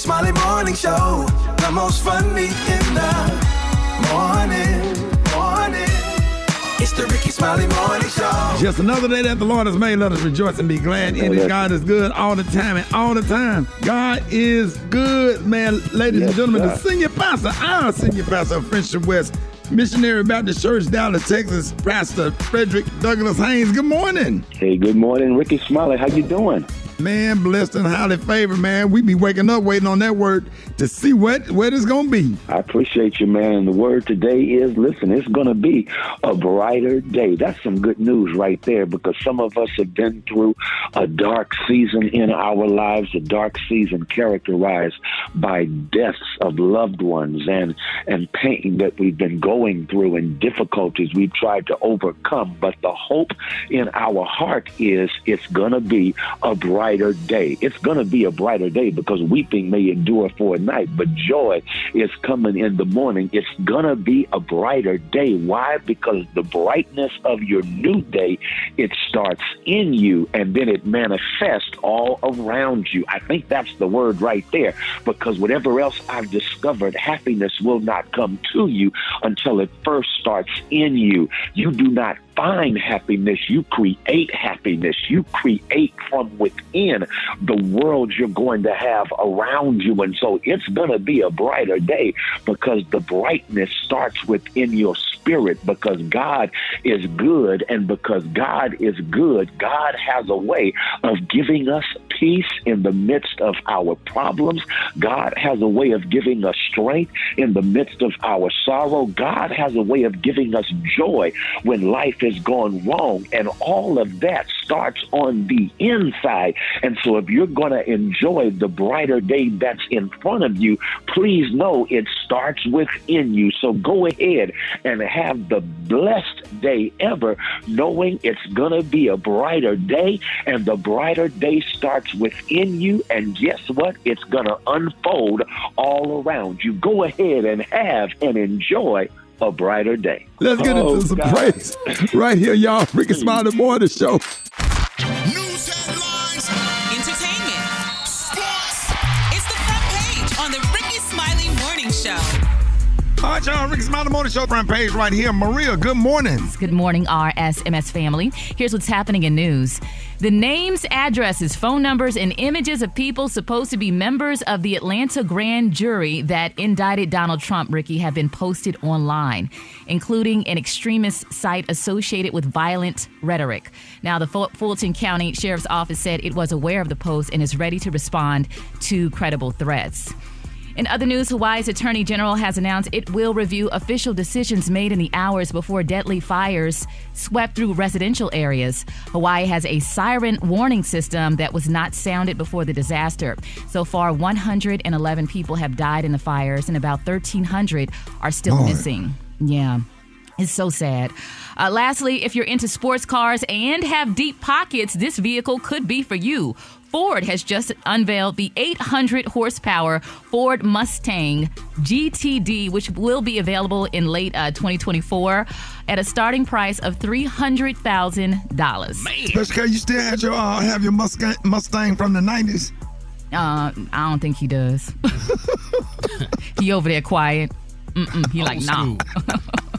Smiley Morning Show, the most funny in the morning. Morning. It's the Rickey Smiley Morning Show. Just another day that the Lord has made. Let us rejoice and be glad in it. God is good all the time and all the time. God is good, man. Ladies and gentlemen, the senior pastor, our senior pastor of Friendship West, Missionary Baptist Church, Dallas, Texas, Pastor Frederick Douglass Haynes. Good morning. Hey, good morning, Rickey Smiley. How you doing? Man, blessed and highly favored, man. We be waking up waiting on that word to see what, what it's going to be. I appreciate you, man. The word today is listen, it's going to be a brighter day. That's some good news right there because some of us have been through a dark season in our lives, a dark season characterized by deaths of loved ones and, and pain that we've been going through and difficulties we've tried to overcome. But the hope in our heart is it's going to be a brighter day. It's going to be a brighter day because weeping may endure for a night, but joy is coming in the morning. It's going to be a brighter day. Why? Because the brightness of your new day, it starts in you and then it manifests all around you. I think that's the word right there because whatever else I've discovered, happiness will not come to you until it first starts in you. You do not find happiness, you create happiness. You create from within the world you're going to have around you. And so it's going to be a brighter day because the brightness starts within your spirit because God is good. And because God is good, God has a way of giving us peace in the midst of our problems. God has a way of giving us strength in the midst of our sorrow. God has a way of giving us joy when life has gone wrong. And all of that starts on the inside. And so if you're going to enjoy the brighter day that's in front of you, please know it starts within you. So go ahead and have the blessed day ever, knowing it's going to be a brighter day. And the brighter day starts within you. And guess what? It's going to unfold all around you. Go ahead and have and enjoy a brighter day. Let's get Oh, into some God. praise right here, y'all. Rickey Smiley Morning Show. All right, y'all. Rickey Smiley Morning Show front page right here. Maria, good morning. Good morning, RSMS family. Here's what's happening in news. The names, addresses, phone numbers, and images of people supposed to be members of the Atlanta grand jury that indicted Donald Trump, Rickey, have been posted online, including an extremist site associated with violent rhetoric. Now, the Ful- Fulton County Sheriff's Office said it was aware of the post and is ready to respond to credible threats. In other news, Hawaii's Attorney General has announced it will review official decisions made in the hours before deadly fires swept through residential areas. Hawaii has a siren warning system that was not sounded before the disaster. So far, 111 people have died in the fires, and about 1,300 are still Lord. missing. Yeah. It's so sad. Uh, lastly, if you're into sports cars and have deep pockets, this vehicle could be for you. Ford has just unveiled the 800 horsepower Ford Mustang GTD, which will be available in late uh, 2024 at a starting price of $300,000. Special K, you still had your, uh, have your Mustang, Mustang from the 90s? Uh, I don't think he does. he over there quiet. Mm-mm, he like, nah.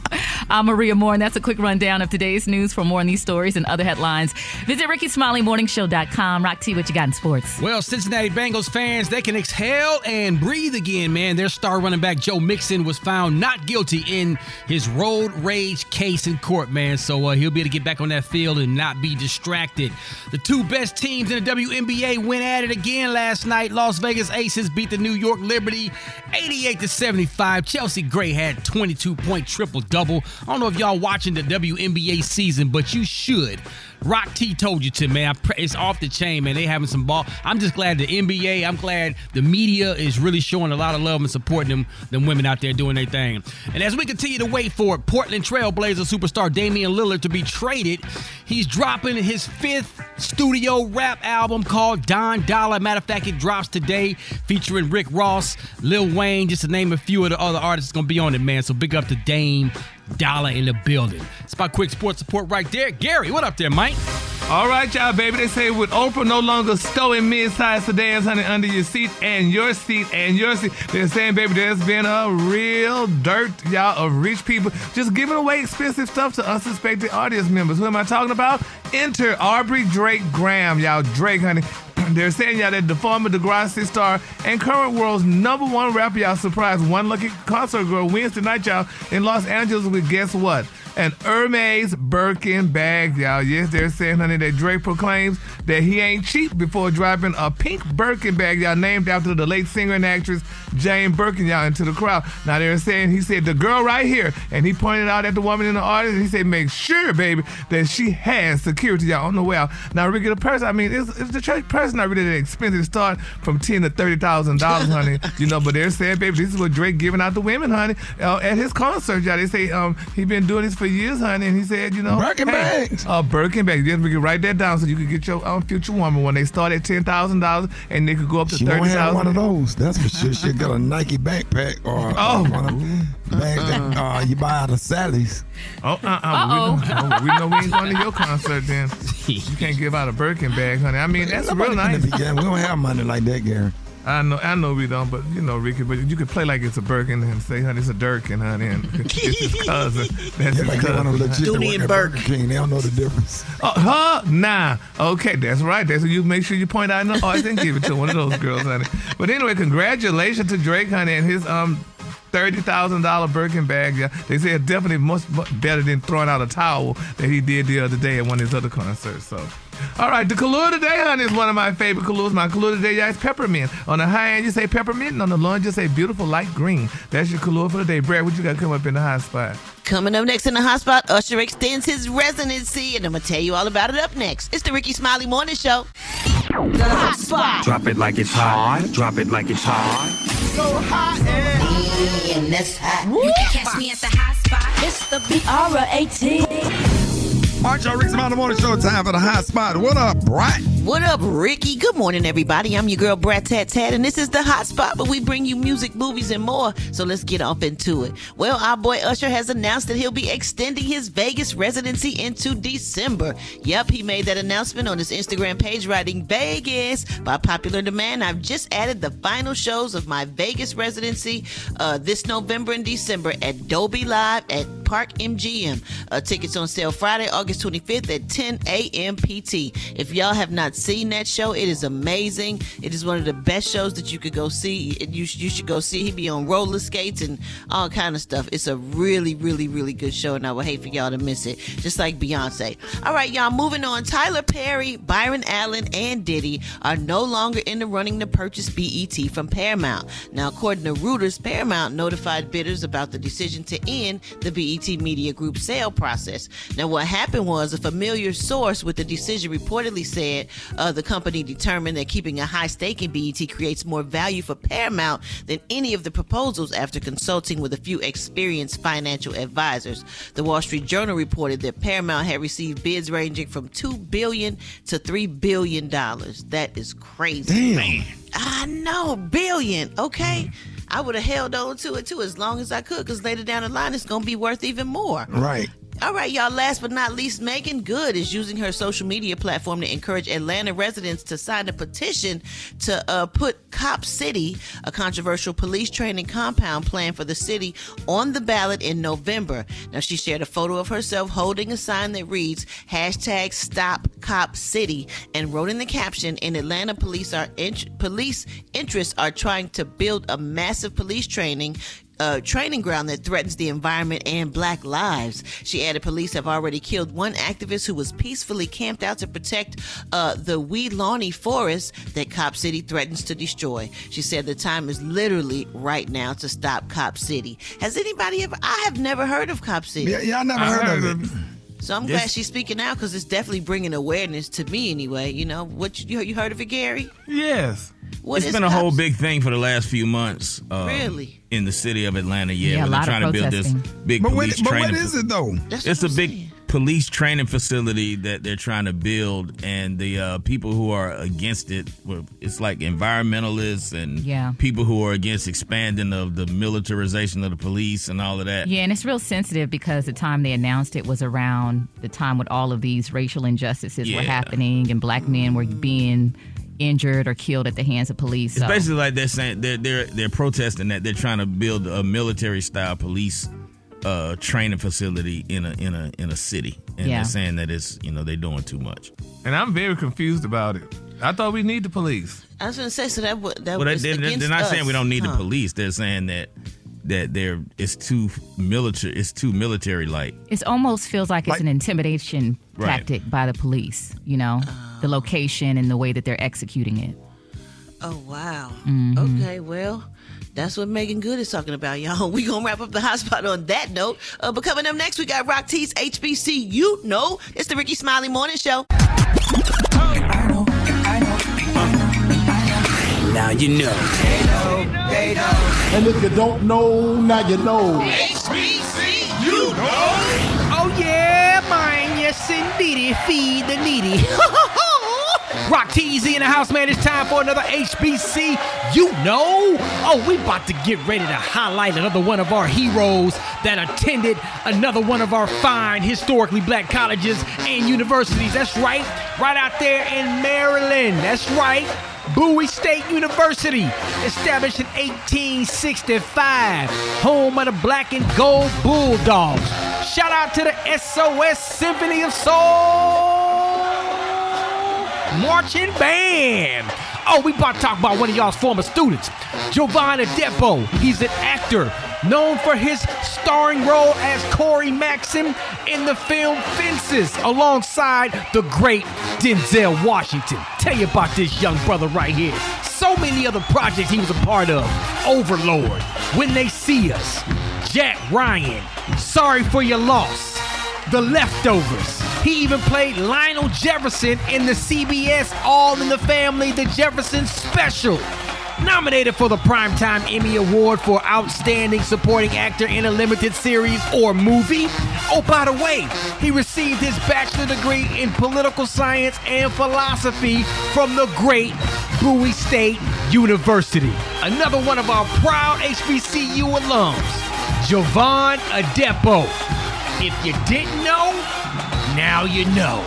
I'm Maria More, and that's a quick rundown of today's news. For more on these stories and other headlines, visit RickeySmileyMorningShow.com. Rock T, what you got in sports? Well, Cincinnati Bengals fans, they can exhale and breathe again, man. Their star running back Joe Mixon was found not guilty in his road rage case in court, man. So uh, he'll be able to get back on that field and not be distracted. The two best teams in the WNBA went at it again last night. Las Vegas Aces beat the New York Liberty 88 to 75. Chelsea Gray had 22 point triple double. I don't know if y'all watching the WNBA season, but you should. Rock T told you to, man. It's off the chain, man. They having some ball. I'm just glad the NBA, I'm glad the media is really showing a lot of love and supporting them, them women out there doing their thing. And as we continue to wait for Portland Trailblazer superstar Damian Lillard to be traded, he's dropping his fifth studio rap album called Don Dollar. Matter of fact, it drops today, featuring Rick Ross, Lil Wayne, just to name a few of the other artists going to be on it, man. So big up to Dame Dollar in the building. It's about quick sports support right there. Gary, what up there, Mike? All right, y'all, baby. They say with Oprah no longer stowing mid-sized sedans, honey, under your seat and your seat and your seat. They're saying, baby, there's been a real dirt, y'all, of rich people just giving away expensive stuff to unsuspecting audience members. Who am I talking about? Enter Aubrey Drake Graham, y'all. Drake, honey. They're saying y'all that the former Degrassi star and current world's number one rapper y'all surprised one lucky concert girl Wednesday night y'all in Los Angeles with guess what? An Hermes Birkin bag, y'all. Yes, they're saying, honey, that Drake proclaims that he ain't cheap before dropping a pink Birkin bag, y'all, named after the late singer and actress Jane Birkin, y'all, into the crowd. Now they're saying, he said, the girl right here, and he pointed out at the woman in the audience, he said, make sure, baby, that she has security, y'all, on the way out. Now, regular person, I mean, it's, it's the church person not really that expensive. Start from ten to thirty thousand dollars, honey. you know, but they're saying, baby, this is what Drake giving out to women, honey, uh, at his concert, y'all. They say um, he been doing this for years, honey, and he said, you know, Birkin hey, bags. uh, Birkin bags. Yes, we can write that down so you can get your um, future woman when they start at ten thousand dollars and they could go up to She thirty won't have one of those. That's for sure. She got a Nike backpack or Oh. or one of bags that uh, you buy out of Sally's. Oh, uh, uh, we, know, we know we ain't going to your concert then. You can't give out a Birkin bag, honey. I mean, that's Nobody real nice. finna We don't have money like that, Gary. I know, I know we don't, but you know, Rickey, but you could play like it's a Birkin and say, honey, it's a Durkin, honey, and it's his cousin. That's Yeah, his like they cousin. legit to Dooney and at Burke. Burger King. They don't know the difference. Uh, huh? Nah. Okay, that's right. That's what you make sure you point out in the arts and give it to one of those girls, honey. But anyway, congratulations to Drake, honey, and his um thirty thousand dollar Birkin bag. Yeah, they say it's definitely much better than throwing out a towel that he did the other day at one of his other concerts. So. All right, the Kahlua today, honey, is one of my favorite Kahluas. My Kahlua today, yeah, is peppermint. On the high end, you say peppermint, and on the low end, you say beautiful light green. That's your Kahlua for the day. Brat, what you got coming up in the high spot? Coming up next in the hotspot, Usher extends his residency, and I'm gonna tell you all about it up next. It's the Rickey Smiley Morning Show. The hotspot. Drop it like it's hot. Drop it like it's hot. And that's hot. You can catch me at the hot spot. It's the B-R-A-T. All right, y'all, Rick's Mountain Morning Show. Time for the hot spot. What up, Brat? What up, Rickey? Good morning, everybody. I'm your girl, Brat Tat Tat, and this is the hot spot, but we bring you music, movies, and more. So let's get off into it. Well, our boy Usher has announced that he'll be extending his Vegas residency into December. Yep, he made that announcement on his Instagram page, writing Vegas. By popular demand, I've just added the final shows of my Vegas residency uh, this November and December at Dolby Live at Park MGM. Uh, tickets on sale Friday, August 25th at 10 a.m. PT. If y'all have not seen that show, it is amazing. It is one of the best shows that you could go see. You, you should go see. He'd be on roller skates and all kind of stuff. It's a really, really, really good show, and I would hate for y'all to miss it. Just like Beyonce. All right, y'all. Moving on. Tyler Perry, Byron Allen, and Diddy are no longer in the running to purchase BET from Paramount. Now, according to Reuters, Paramount notified bidders about the decision to end the BET Media Group sale process. Now, what happened was a familiar source with the decision reportedly said uh, the company determined that keeping a high stake in BET creates more value for Paramount than any of the proposals after consulting with a few experienced financial advisors. The Wall Street Journal reported that Paramount had received bids ranging from 2 billion to three billion dollars. That is crazy. Damn. I know, billion. Okay. I would have held on to it too as long as I could, because later down the line it's gonna be worth even more. Right. All right, y'all. Last but not least, Meagan Good is using her social media platform to encourage Atlanta residents to sign a petition to uh, put Cop City, a controversial police training compound plan for the city, on the ballot in November. Now, she shared a photo of herself holding a sign that reads hashtag Stop Cop City and wrote in the caption: "In Atlanta, police are int- police interests are trying to build a massive police training." Uh, training ground that threatens the environment and black lives. She added police have already killed one activist who was peacefully camped out to protect uh, the Weelaunee forest that Cop City threatens to destroy. She said the time is literally right now to stop Cop City. Has anybody ever? I have never heard of Cop City. Yeah, yeah I never heard, of it. So I'm This- glad she's speaking out because it's definitely bringing awareness to me anyway. You know what? You, you heard of it, Gary? Yes. What it's is been a whole big thing for the last few months. Uh, Really? In the city of Atlanta, yeah, Yeah, a where they're lot of trying to build this protesting. big But what, police but what training. is it though? That's it's what a I'm big saying. Police training facility that they're trying to build, and the uh, people who are against it, it's like environmentalists and Yeah. people who are against expanding of the militarization of the police and all of that. Yeah, and it's real sensitive because the time they announced it was around the time when all of these racial injustices were happening and black men were being injured or killed at the hands of police. It's basically like they're saying they're they're they're protesting that they're trying to build a military style police uh, training facility in a in a in a city, and Yeah. they're saying that it's you know they're doing too much. And I'm very confused about it. I thought we need the police. I was going to say so that would that Well, they, was they're, they're not us, saying we don't need huh? the police. They're saying that that they're it's too military. It's too military like. it almost feels like it's Like- an intimidation Right. tactic by the police, you know, the location and the way that they're executing it. Oh wow. Mm-hmm. Okay, well. That's what Meagan Good is talking about, y'all. We gonna wrap up the hot spot on that note. Uh, but coming up next, we got Rock T's HBC. You know, it's the Rickey Smiley Morning Show. Now you know. And if you don't know, now you know. HBCU Know. Oh yeah, mine, yes indeedy, feed the needy. Rock TZ in the house, man. It's time for another HBC. You know, oh, we about to get ready to highlight another one of our heroes that attended another one of our fine historically black colleges and universities. That's right, right out there in Maryland. That's right. Bowie State University, established in 1865, home of the black and gold Bulldogs. Shout out to the SOS Symphony of Soul Marching Band. Oh, we about to talk about one of y'all's former students, Jovan Adepo. He's an actor known for his starring role as Cory Maxson in the film Fences alongside the great Denzel Washington. Tell you about this young brother right here. So many other projects he was a part of. Overlord, When They See Us, Jack Ryan, Sorry for Your Loss, The Leftovers. He even played Lionel Jefferson in the CBS All in the Family, The Jefferson Special. Nominated for the Primetime Emmy Award for Outstanding Supporting Actor in a Limited Series or Movie. Oh, by the way, he received his bachelor degree in political science and philosophy from the great Bowie State University. Another one of our proud HBCU alums, Jovan Adepo. If you didn't know, now you know.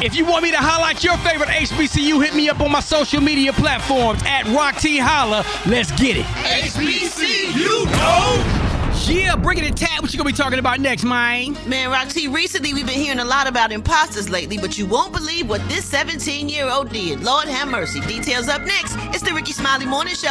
If you want me to highlight your favorite HBCU, hit me up on my social media platforms at Rock T Holla. Let's get it. HBCU, Yeah, bring it in tab. What you gonna be talking about next, mine? man? Man, Roxy, recently we've been hearing a lot about imposters lately, but you won't believe what this 17 year old did. Lord have mercy. Details up next. It's the Rickey Smiley Morning Show.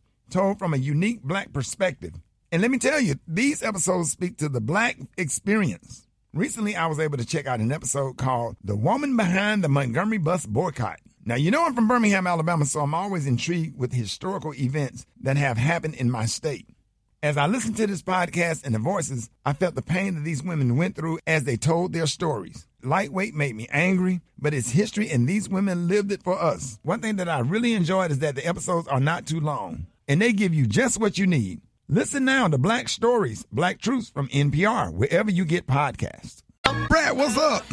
told from a unique black perspective. And let me tell you, these episodes speak to the black experience. Recently, I was able to check out an episode called The Woman Behind the Montgomery Bus Boycott. Now, you know I'm from Birmingham, Alabama, so I'm always intrigued with historical events that have happened in my state. As I listened to this podcast and the voices, I felt the pain that these women went through as they told their stories. Lightweight made me angry, but it's history and these women lived it for us. One thing that I really enjoyed is that the episodes are not too long and they give you just what you need. Listen now to Black Stories, Black Truths from NPR, wherever you get podcasts. Brat, what's up?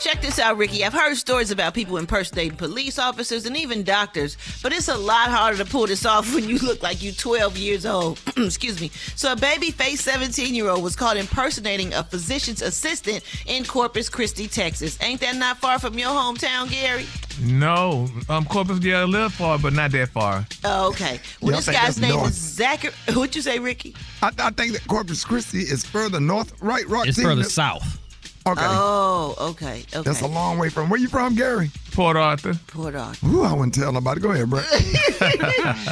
Check this out, Rickey. I've heard stories about people impersonating police officers and even doctors, but it's a lot harder to pull this off when you look like you're 12 years old. Excuse me. So, a baby faced 17 year old was caught impersonating a physician's assistant in Corpus Christi, Texas. Ain't that not far from your hometown, Gary? No, um, Corpus, yeah, a little far, but not that far. Oh, okay. Well, Yeah, this guy's name north. is Zachary. What'd you say, Rickey? I, I think that Corpus Christi is further north, right? Rock It's further south. Okay. Oh, okay. Okay. That's a long way from where you from, Gary? Port Arthur. Port Arthur. Ooh, I wouldn't tell nobody. Go ahead, Brat.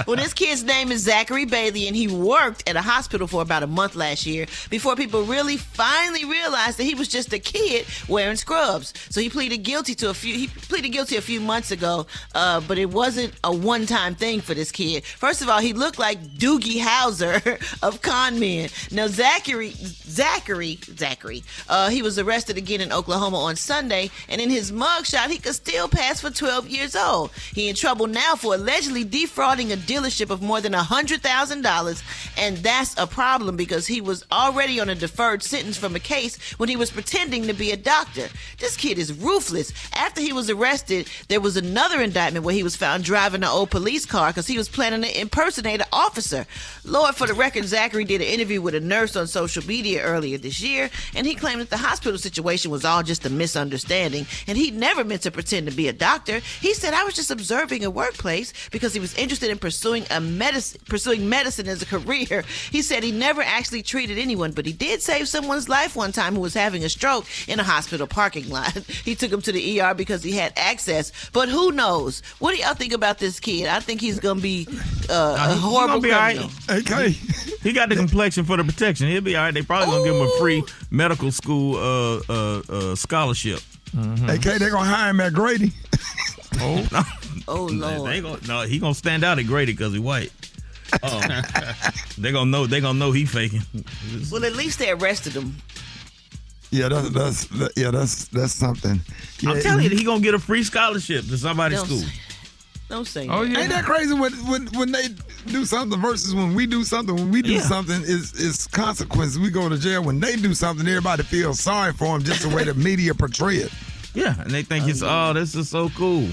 well, this kid's name is Zachary Bailey, and he worked at a hospital for about a month last year before people really finally realized that he was just a kid wearing scrubs. So he pleaded guilty to a few. He pleaded guilty a few months ago, uh, but it wasn't a one-time thing for this kid. First of all, he looked like Doogie Howser of Con Men. Now, Zachary, Zachary, Zachary, uh, he was arrested again in Oklahoma on Sunday, and in his mugshot, he could still pass for 12 years old. He in trouble now for allegedly defrauding a dealership of more than $100,000, and that's a problem because he was already on a deferred sentence from a case when he was pretending to be a doctor. This kid is ruthless. After he was arrested, there was another indictment where he was found driving an old police car because he was planning to impersonate an officer. Lord, for the record, Zachary did an interview with a nurse on social media earlier this year, and he claimed that the hospital situation was all just a misunderstanding, and he never meant to pretend to be a doctor. He said, "I was just observing a workplace because he was interested in pursuing a medicine, pursuing medicine as a career." He said he never actually treated anyone, but he did save someone's life one time who was having a stroke in a hospital parking lot. He took him to the ER because he had access, but who knows? What do y'all think about this kid? I think he's gonna be uh, a he- he horrible gonna be all right. criminal. Okay. He got the complexion for the protection. He'll be all right. They probably gonna give him a free medical school uh, uh, uh, Mm-hmm. scholarship. Okay, they're gonna hire him at Grady. Oh, no. Oh Lord. They gonna, no, he gonna stand out at Grady because he white. Oh, they gonna know. They gonna know he faking. Well, at least they arrested him. Yeah, that's that's that, yeah, that's that's something. Yeah, I'm telling you, he gonna get a free scholarship to somebody's school. say- Don't say Oh that. yeah, ain't that crazy when when when they do something versus when we do something? When we do Yeah. something, is is consequences. We go to jail. When they do something, everybody feels sorry for them. Just the way the media portray it. Yeah, and they think it's oh, this is so cool.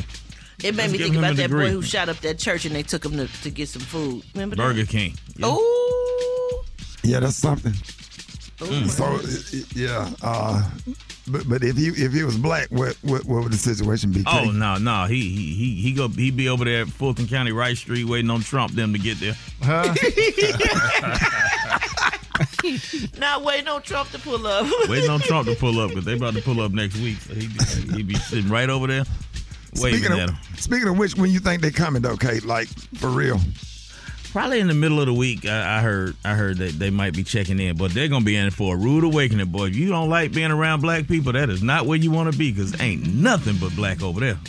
It made Let's me think about that degree. boy who shot up that church and they took him to, to get some food. Remember that? Burger King. Yeah. Oh, Yeah, that's something. Mm. So i- i- yeah, uh, but but if he if he was black, what what, what would the situation be? Oh no, no, he he he he go he be over there at Fulton County Wright Street waiting on Trump them to get there. Huh? not waiting on Trump to pull up. waiting on Trump to pull up because they about to pull up next week. So he be, he be sitting right over there waving Speaking at of, him. speaking of which, when you think they coming though, Kate? Like for real? Probably in the middle of the week, I, I heard I heard that they might be checking in, but they're gonna be in for a rude awakening, boy. If you don't like being around black people, that is not where you want to be because ain't nothing but black over there.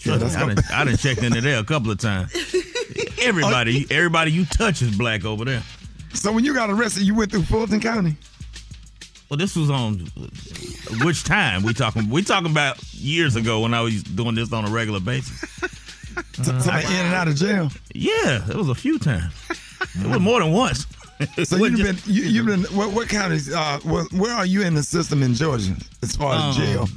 Yeah, Trust that's me, I, done, I done checked into there a couple of times. Everybody, everybody you touch is black over there. So when you got arrested, you went through Fulton County. Well, this was on which time we talking? We talking about years ago when I was doing this on a regular basis. So, so they in and out of jail. Yeah, it was a few times. It was more than once. So you've been you, you've been what, what counties? Uh, where, where are you in the system in Georgia as far as Um, jail?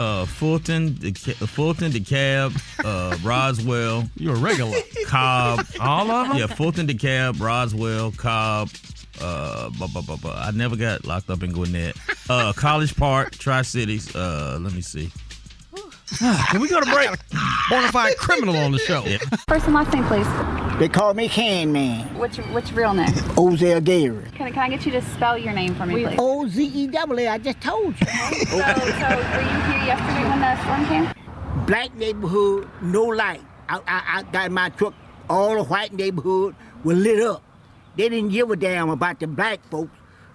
Uh, Fulton, Deca- Fulton, DeKalb, uh, Roswell. You're a regular. Cobb. All of them? Yeah, Fulton, DeKalb, Roswell, Cobb. Uh, bu- bu- bu- bu- I never got locked up in Gwinnett. Uh, College Park, Tri Cities. Uh, let me see. Can we go to break? Bonafide criminal on the show. First and last name, please. They call me Can Man. What's your, what's your real name? Ozel Gary. Can, can I get you to spell your name for me, please? O Z E W A. I just told you. So, so were you here yesterday when the storm came? Black neighborhood, no light. I, I, I got in my truck. All the white neighborhood was lit up. They didn't give a damn about the black folks.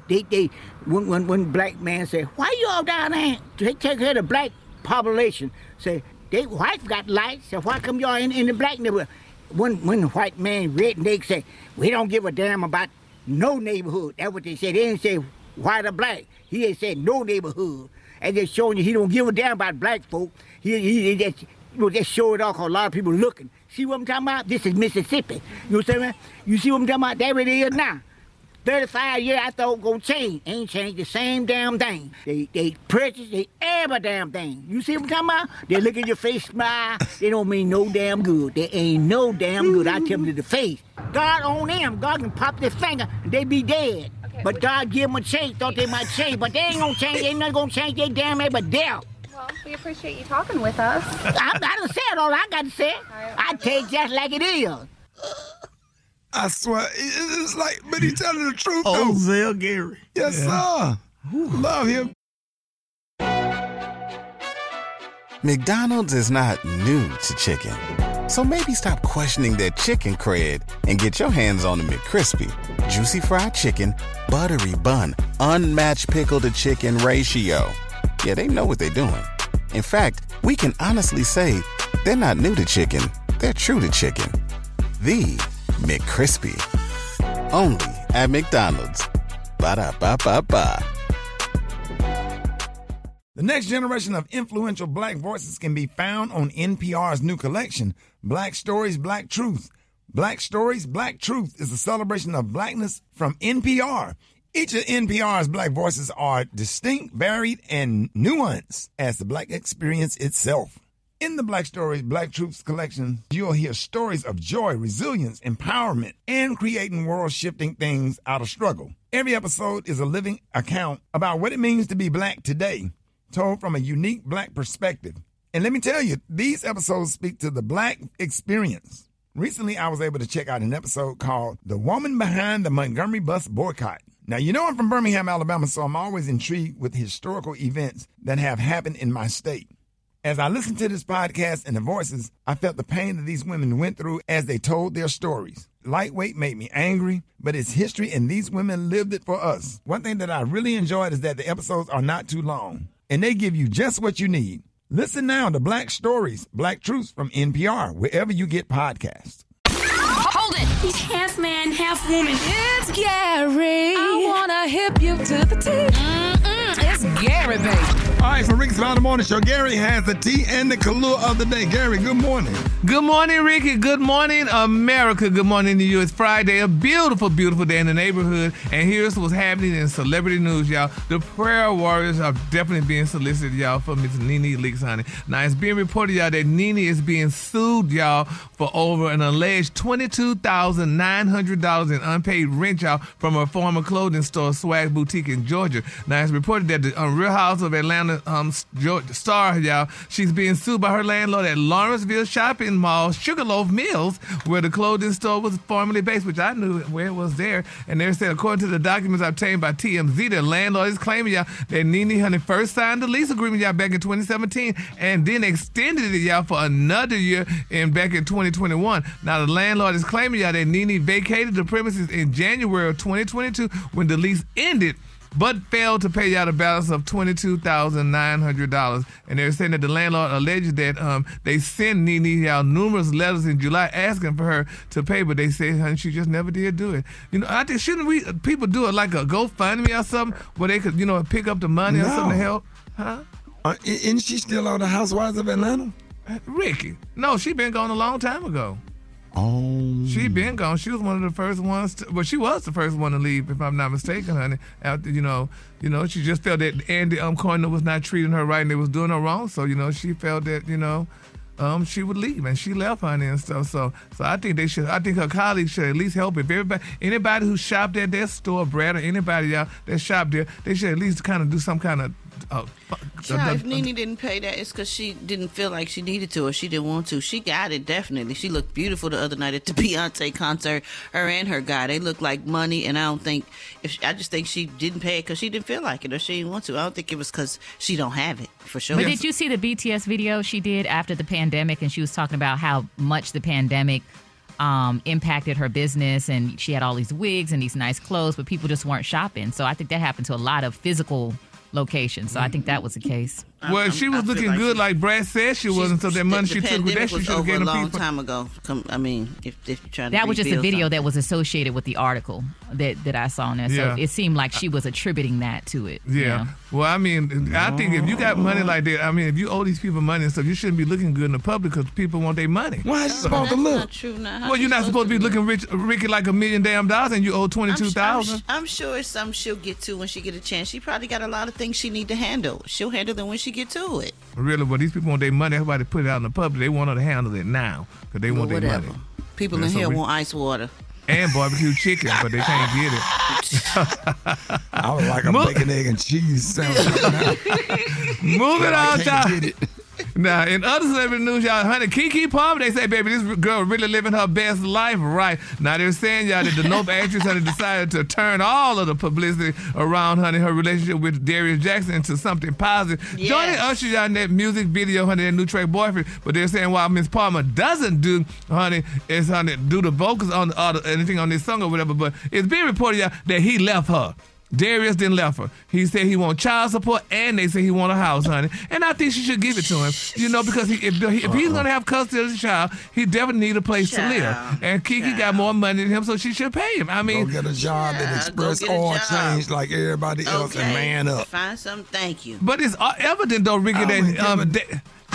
They, they, when, when, when black man said, "Why you all down there to take care of the black population?" Say they white got lights. So why come y'all in, in the black neighborhood? When the white man red and they say, "We don't give a damn about no neighborhood. That's what they said. They didn't say white or black. He had said no neighborhood. And just showing you he don't give a damn about black folk. He, he, he just, you know, just show it off a lot of people looking. See what I'm talking about? This is Mississippi. You know what I'm saying? You see what I'm talking about? That There it is now. 35 years I thought gonna change. Ain't changed the same damn thing. They they prejudice they every damn thing. You see what I'm talking about? They look at your face, smile. They don't mean no damn good. They ain't no damn good. I tell them to the face. God on them. God can pop their finger and they be dead. but God give them a change. Thought they might change, but they ain't gonna change. They ain't not gonna change. They damn but death. Well, we appreciate you talking with us. I, I done said all I got to say. I take just like it is. I swear, it's like, but he's telling the truth. Oh, though. Zell Gary. Yes, Yeah. sir. Love him. McDonald's is not new to chicken. So maybe stop questioning their chicken cred and get your hands on the McCrispy. Juicy fried chicken, buttery bun, unmatched pickle to chicken ratio. Yeah, they know what they're doing. In fact, we can honestly say they're not new to chicken, they're true to chicken. The McCrispy. Only at McDonald's. Ba da ba ba ba. The next generation of influential black voices can be found on NPR's new collection, Black Stories, Black Truth. Black Stories, Black Truth is a celebration of blackness from NPR. Each of NPR's black voices are distinct, varied, and nuanced as the black experience itself. In the Black Stories, Black Truths collection, you'll hear stories of joy, resilience, empowerment, and creating world shifting things out of struggle. Every episode is a living account about what it means to be black today, told from a unique black perspective. And let me tell you, these episodes speak to the black experience. Recently, I was able to check out an episode called The Woman Behind the Montgomery Bus Boycott. Now, you know I'm from Birmingham, Alabama, so I'm always intrigued with historical events that have happened in my state. As I listened to this podcast and the voices, I felt the pain that these women went through as they told their stories. Lightweight made me angry, but it's history and these women lived it for us. One thing that I really enjoyed is that the episodes are not too long and they give you just what you need. Listen now to Black Stories, Black Truths from NPR, wherever you get podcasts. Hold it. He's half man, half woman. It's Gary. I wanna hip you to the T. Mm-mm, it's Gary, baby. All right, for Rick's Mountain Morning Show, Gary has the tea and the Kahlua of the day. Gary, good morning. Good morning, Rickey. Good morning, America. Good morning to you. It's Friday, a beautiful, beautiful day in the neighborhood. And here's what's happening in celebrity news, y'all. The prayer warriors are definitely being solicited, y'all, for Miss Nene Leakes, honey. Now, it's being reported, y'all, that Nene is being sued, y'all, for over an alleged $22,900 in unpaid rent, y'all, from her former clothing store, Swag Boutique in Georgia. Now, it's reported that the um, Real House of Atlanta um, star, y'all, she's being sued by her landlord at Lawrenceville Shopping Mall, Sugarloaf Mills, where the clothing store was formerly based, which I knew where it was there. And they said, according to the documents obtained by TMZ, the landlord is claiming, y'all, that Nene Honey first signed the lease agreement, y'all, back in 2017, and then extended it, y'all, for another year in back in 2021. Now, the landlord is claiming, y'all, that Nene vacated the premises in January of 2022 when the lease ended but failed to pay out a balance of twenty-two thousand nine hundred dollars. And they're saying that the landlord alleged that um, they sent Nene out numerous letters in July asking for her to pay, but they said honey, she just never did do it. You know, I think shouldn't we people do it like a GoFundMe or something where they could you know pick up the money or something to help? Huh? Uh, isn't she still on the Housewives of Atlanta? Rickey, no, she been gone a long time ago. Oh. She been gone. She was one of the first ones. To, well, she was the first one to leave, if I'm not mistaken, honey. After you know, you know, she just felt that Andy um Cohen was not treating her right and they was doing her wrong. So you know, she felt that you know, um, she would leave and she left, honey, and stuff. So, so I think they should. I think her colleagues should at least help. If everybody, anybody who shopped at their store, Brat, or anybody out that shopped there, they should at least kind of do some kind of. Uh, Child, if Nene didn't pay that, it's because she didn't feel like she needed to or she didn't want to. She got it, definitely. She looked beautiful the other night at the Beyonce concert. Her and her guy, they looked like money. And I don't think, if I just think she didn't pay it because she didn't feel like it or she didn't want to. I don't think it was because she don't have it, for sure. But did you see the BTS video she did after the pandemic? And she was talking about how much the pandemic um, impacted her business, and she had all these wigs and these nice clothes, but people just weren't shopping. So I think that happened to a lot of physical locations. So I think that was the case. Well, she was looking good, like Brat said she was, and so that money the she took with that, she was should have over gave a long people. time ago. Come, I mean, if, if you're trying to That was just a video something. that was associated with the article that, that I saw in there. So Yeah. it seemed like she was attributing that to it. Yeah. Well, I mean, I think if you got money oh. like that, I mean, if you owe these people money and stuff, you shouldn't be looking good in the public because people want their money. Why is she supposed to look? not true. Now, how Well, you're not supposed to be looking rich, Rickey, like a million damn dollars, and you owe twenty-two thousand. I'm thousand. I'm sure it's something she'll get to when she get a chance. She probably got a lot of things she need to handle. She'll handle them when she get to it. Really, but these people want their money. Everybody put it out in the public. They want her to handle it now because they want their money. People Yeah, in so here we- want ice water. And barbecue chicken, but they can't get it. I would like a Mo- bacon, egg, and cheese sandwich. Moving But I on, can't y'all. Now, in other celebrity news, y'all, honey, Keke Palmer, they say, baby, this girl really living her best life right. Now, they're saying, y'all, that the Nope actress, honey, decided to turn all of the publicity around, honey, her relationship with Darius Jackson into something positive. Yes. Joining Usher, y'all, in that music video, honey, that new track, Boyfriend. But they're saying, while Miss Palmer doesn't do, honey, is, honey, do the vocals on the, or anything on this song or whatever, but it's being reported, y'all, that he left her. Darius didn't left her. He said he want child support, and they say he want a house, honey. And I think she should give it to him, you know, because he, if, if he's gonna have custody of the child, he definitely need a place to live. And Keke got more money than him, so she should pay him. I Go mean, get a job Yeah, at go Express get a Oil job. Change like everybody else and man up. Find something. Thank you. but it's uh, evident though, Rickey, I wouldn't that um, give they,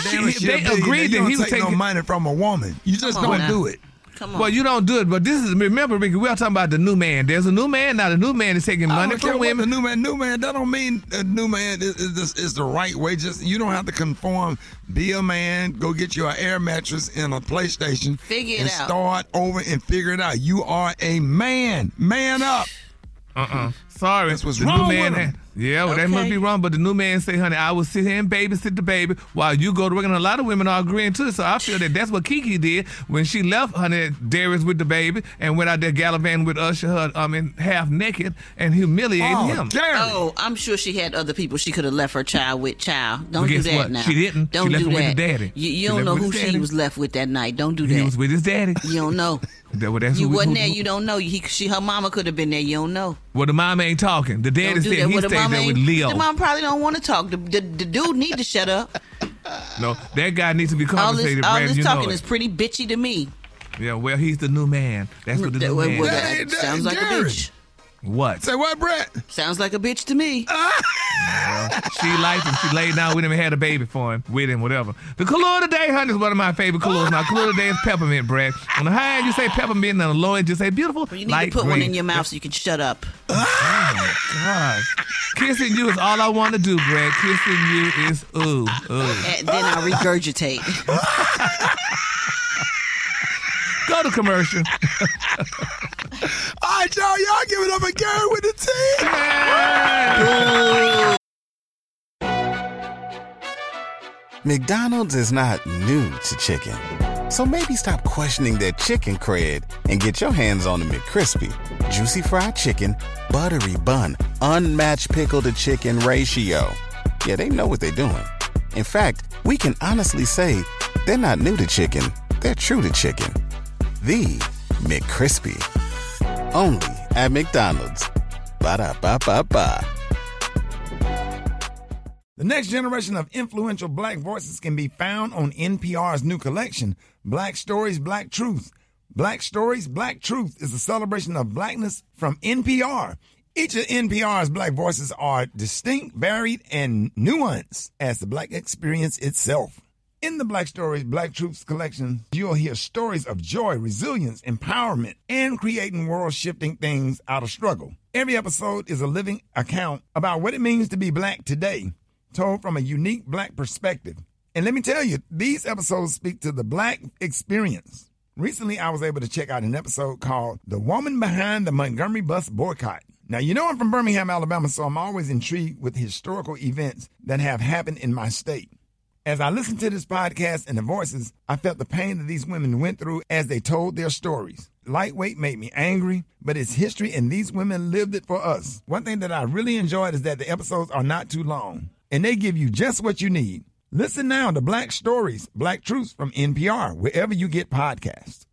Damn it, she- she a they billionaire. agreed you that he don't was take taking no money from a woman. You just Come on don't now. do it. Come on. Well, you don't do it, but this is remember, Rickey. We are talking about the new man. There's a new man now. The new man is taking I money don't care from what women. The new man, new man. That don't mean a new man is, is, is, is the right way. Just you don't have to conform. Be a man. Go get you an air mattress and a PlayStation. Figure it and out. Start over and figure it out. You are a man. Man up. Uh-uh. Sorry. That's what's the wrong new man. With him. yeah, well, that must be wrong. But the new man say, honey, I will sit here and babysit the baby while you go to work. And a lot of women are agreeing to it. So I feel that that's what Keke did when she left, honey, Darius with the baby and went out there gallivanting with Usher, her, I mean, half naked and humiliating Oh, him. damn. Oh, I'm sure she had other people she could have left her child with. Child, don't Well, do guess that what? now. She didn't. Don't She left do her with that. the daddy. You, you don't know who she was left with that night. Don't do that. He was with his daddy. you don't know. That, well, that's You who, wasn't who, there. who- You don't know. He, she, her mama could have been there. You don't know. Well, the mom ain't talking. The daddy Don't do said that. he Well, the stayed there with Leo. The mom probably don't want to talk. The, the, the dude need to shut up. No, that guy needs to be All compensated, this, all Brat. this You talking is pretty bitchy to me. Yeah, well, he's the new man. That's what the That- new well, man. that that sounds ain't like a bitch. What? Say what, Brat? Sounds like a bitch to me. She liked him. She laid down with him and had a baby for him, with him, whatever. The color of the day, honey, is one of my favorite colors. My color of the day is peppermint, Brat. On the high end, you say peppermint, and on the low end, you say beautiful. Well, you need light to put one in your mouth so you can shut up. Oh, God. Kissing you is all I want to do, Brat. Kissing you is ooh, ooh. And then I regurgitate. Go to commercial. All right, y'all. Y'all give it up and Gary with the team. McDonald's is not new to chicken. So maybe stop questioning their chicken cred and get your hands on the McCrispy. Juicy fried chicken, buttery bun, unmatched pickle to chicken ratio. Yeah, they know what they're doing. In fact, we can honestly say they're not new to chicken, they're true to chicken. The McCrispy. Only at McDonald's. Ba da ba ba ba. The next generation of influential black voices can be found on NPR's new collection, Black Stories, Black Truth. Black Stories, Black Truth is a celebration of blackness from NPR. Each of NPR's black voices are distinct, varied, and nuanced as the black experience itself. In the Black Stories, Black Truths collection, you'll hear stories of joy, resilience, empowerment, and creating world shifting things out of struggle. Every episode is a living account about what it means to be black today, told from a unique black perspective. And let me tell you, these episodes speak to the black experience. Recently, I was able to check out an episode called The Woman Behind the Montgomery Bus Boycott. Now, you know I'm from Birmingham, Alabama, so I'm always intrigued with historical events that have happened in my state. As I listened to this podcast and the voices, I felt the pain that these women went through as they told their stories. Lightweight made me angry, but it's history and these women lived it for us. One thing that I really enjoyed is that the episodes are not too long and they give you just what you need. Listen now to Black Stories, Black Truths from NPR, wherever you get podcasts.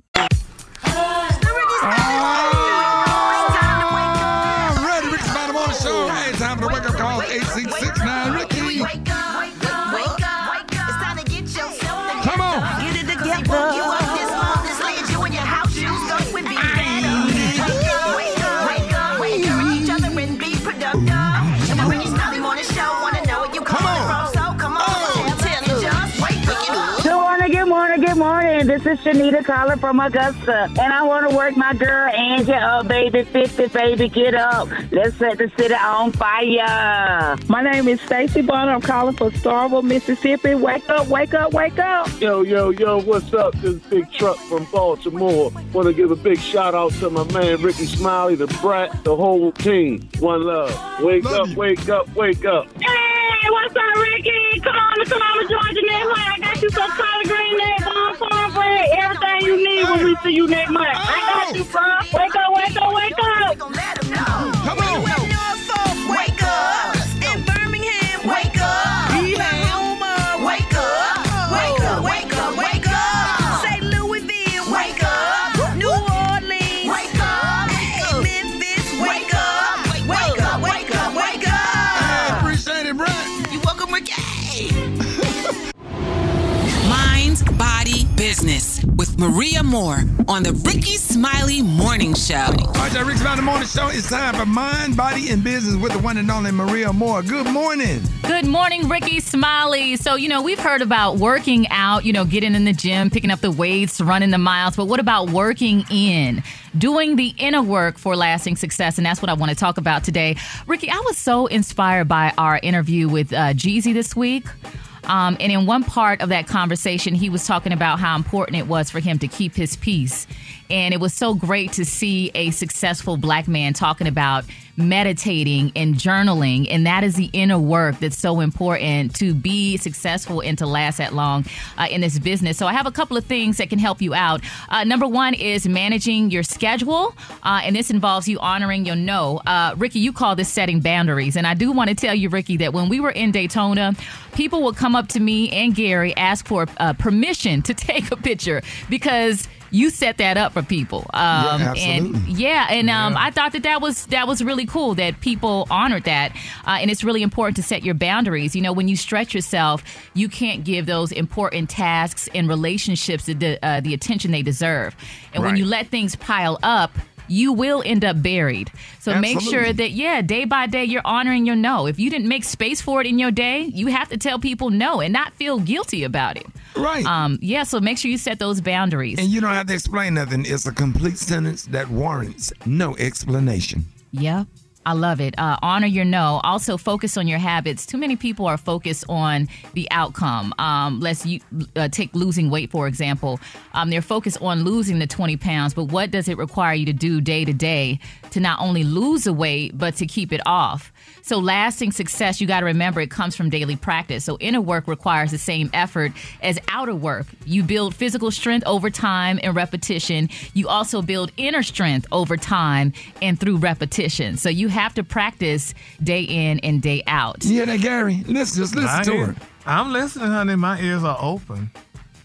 Ready, Rickey Bottom on the show. Hey, time for the wake up call. 8669 morning. This is Shanita calling from Augusta, and I want to work my girl Angie up, baby. 50, baby, get up. Let's set the city on fire. My name is Stacy Bonner. I'm calling from Starkville, Mississippi. Wake up, wake up, wake up. Yo, yo, yo, what's up? This is Big Truck from Baltimore. Want to give a big shout out to my man Rickey Smiley, the brat, the whole team. One love. Wake up, wake up, wake up. Hey, what's up, Rickey? Come on, come on Georgia next month. I got you some collard green eggs, bomb cornbread, everything you need when we see you next month. I got you, bro. Wake up, with Maria More on the Rickey Smiley Morning Show. All right, y'all, Rickey Smiley Morning Show. It's time for Mind, Body, and Business with the one and only Maria More. Good morning. Good morning, Rickey Smiley. So, you know, we've heard about working out, you know, getting in the gym, picking up the weights, running the miles, but what about working in? Doing the inner work for lasting success, and that's what I want to talk about today. Rickey, I was so inspired by our interview with uh, Jeezy this week. Um, and in one part of that conversation, he was talking about how important it was for him to keep his peace. And it was so great to see a successful black man talking about meditating and journaling. And that is the inner work that's so important to be successful and to last that long uh, in this business. So I have a couple of things that can help you out. Uh, number one is managing your schedule. Uh, and this involves you honoring your no. Uh, Rickey, you call this setting boundaries. And I do want to tell you, Rickey, that when we were in Daytona, people would come up to me and Gary, ask for uh, permission to take a picture because you set that up for people. Um, Yeah, And yeah, and um, Yeah. I thought that that was that was really cool that people honored that, uh, and it's really important to set your boundaries. You know, when you stretch yourself, you can't give those important tasks and relationships the uh, the attention they deserve, and when you let things pile up. You will end up buried. So make sure that, yeah, day by day, you're honoring your no. If you didn't make space for it in your day, you have to tell people no and not feel guilty about it. Right. Um, yeah, so make sure you set those boundaries. And you don't have to explain nothing. It's a complete sentence that warrants no explanation. Yeah. I love it. Uh, honor your no. Also, focus on your habits. Too many people are focused on the outcome. Um, let's you, uh, take losing weight, for example. Um, they're focused on losing the 20 pounds, but what does it require you to do day to day to not only lose the weight, but to keep it off? So, lasting success, you got to remember it comes from daily practice. So, inner work requires the same effort as outer work. You build physical strength over time and repetition. You also build inner strength over time and through repetition. So, you have to practice day in and day out. Yeah, that Gary. Let's just listen I to hear- her. I'm listening, honey. My ears are open.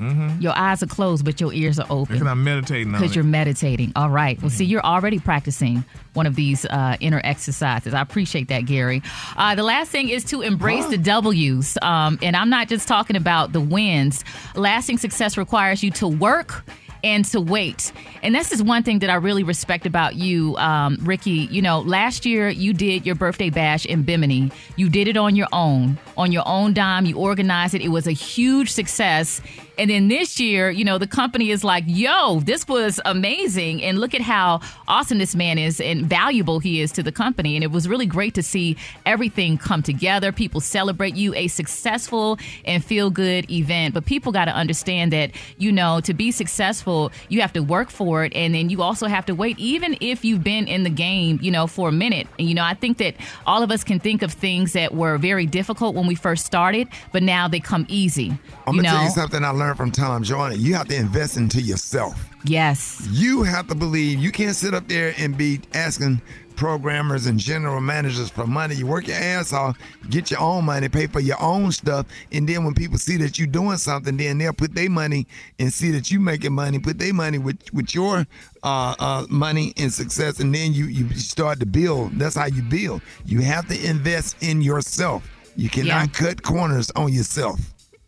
Mm-hmm. Your eyes are closed, but your ears are open. Because I'm meditating Because you're meditating. All right. Well, see, you're already practicing one of these uh, inner exercises. I appreciate that, Gary. Uh, the last thing is to embrace the W's. Um, and I'm not just talking about the wins. Lasting success requires you to work and to wait. And this is one thing that I really respect about you, um, Rickey. You know, last year you did your birthday bash in Bimini. You did it on your own, on your own dime. You organized it. It was a huge success. And then this year, you know, the company is like, yo, this was amazing. And look at how awesome this man is and valuable he is to the company. And it was really great to see everything come together. People celebrate you, a successful and feel good event. But people got to understand that, you know, to be successful, you have to work for it. And then you also have to wait, even if you've been in the game, you know, for a minute. And, you know, I think that all of us can think of things that were very difficult when we first started, but now they come easy. I'm gonna tell you something I learned from Tom Joyner. You have to invest into yourself. Yes. You have to believe you can't sit up there and be asking programmers and general managers for money. You work your ass off, get your own money, pay for your own stuff, and then when people see that you're doing something, then they'll put their money and see that you're making money, put their money with with your uh, uh, money and success, and then you you start to build. That's how you build. You have to invest in yourself. You cannot Yeah. cut corners on yourself.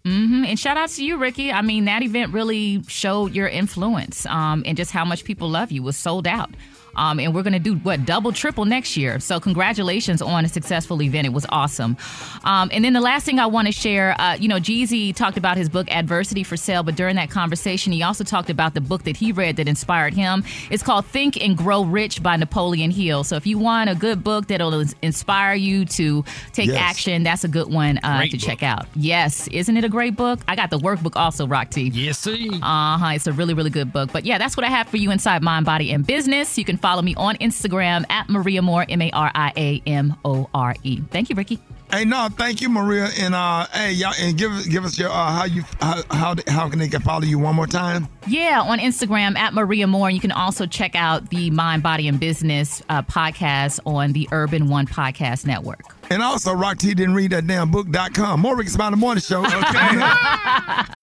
Hmm And shout out to you, Rickey. I mean, that event really showed your influence um, and just how much people love you. Was sold out. Um, and we're going to do what double, triple next year. So congratulations on a successful event. It was awesome. Um, and then the last thing I want to share, uh, you know, Jeezy talked about his book Adversity for Sale, but during that conversation, he also talked about the book that he read that inspired him. It's called Think and Grow Rich by Napoleon Hill. So if you want a good book that'll inspire you to take Yes. action, that's a good one uh, to book. check out. Yes, isn't it a great book? I got the workbook also, Rock T. Yes, sir. Uh huh. It's a really, really good book. But yeah, that's what I have for you inside Mind, Body, and Business. You can follow me on Instagram at Maria More, M A R I A M O R E. Thank you, Rickey. Hey, no, thank you, Maria, and uh, hey, y'all, and give give us your uh, how you how how, how can they can follow you one more time? Yeah, on Instagram at Maria More. You can also check out the Mind, Body, and Business uh, podcast on the Urban One Podcast Network. And also, Rock T didn't read that damn book.com. More Rickey the Morning Show. Okay.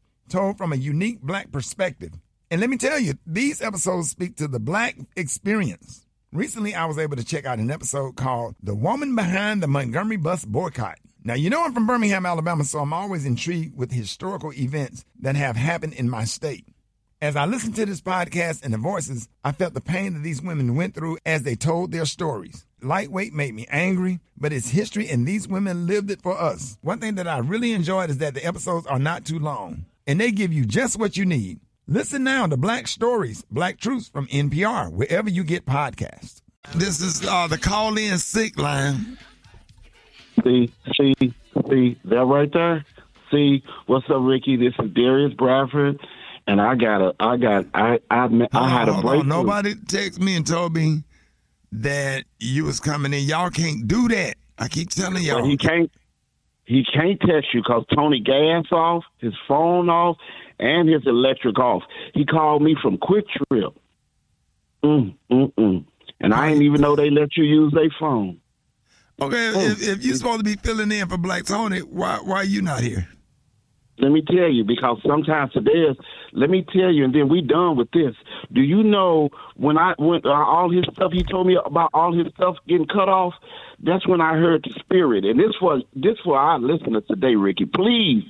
told from a unique black perspective. And let me tell you, these episodes speak to the black experience. Recently, I was able to check out an episode called The Woman Behind the Montgomery Bus Boycott. Now, you know I'm from Birmingham, Alabama, so I'm always intrigued with historical events that have happened in my state. As I listened to this podcast and the voices, I felt the pain that these women went through as they told their stories. Lightweight made me angry, but it's history and these women lived it for us. One thing that I really enjoyed is that the episodes are not too long and they give you just what you need. Listen now to Black Stories, Black Truths from NPR, wherever you get podcasts. This is uh, the call in sick line. See, see, see that right there. See, what's up, Rickey? This is Darius Bradford, and I got a, I got, I, I, I had a break. Nobody texted me and told me that you was coming in. Y'all can't do that. I keep telling y'all. But he can't. He can't text you because Tony gas off, his phone off, and his electric off. He called me from QuikTrip. Mm, mm, mm. And I didn't even know they let you use their phone. Okay, if, if you're supposed to be filling in for Black Tony, why why are you not here? Let me tell you, because sometimes it is. Let me tell you, and then we done with this. Do you know when I went uh, all his stuff? He told me about all his stuff getting cut off. That's when I heard the spirit, and this was this for our listeners today, Rickey. Please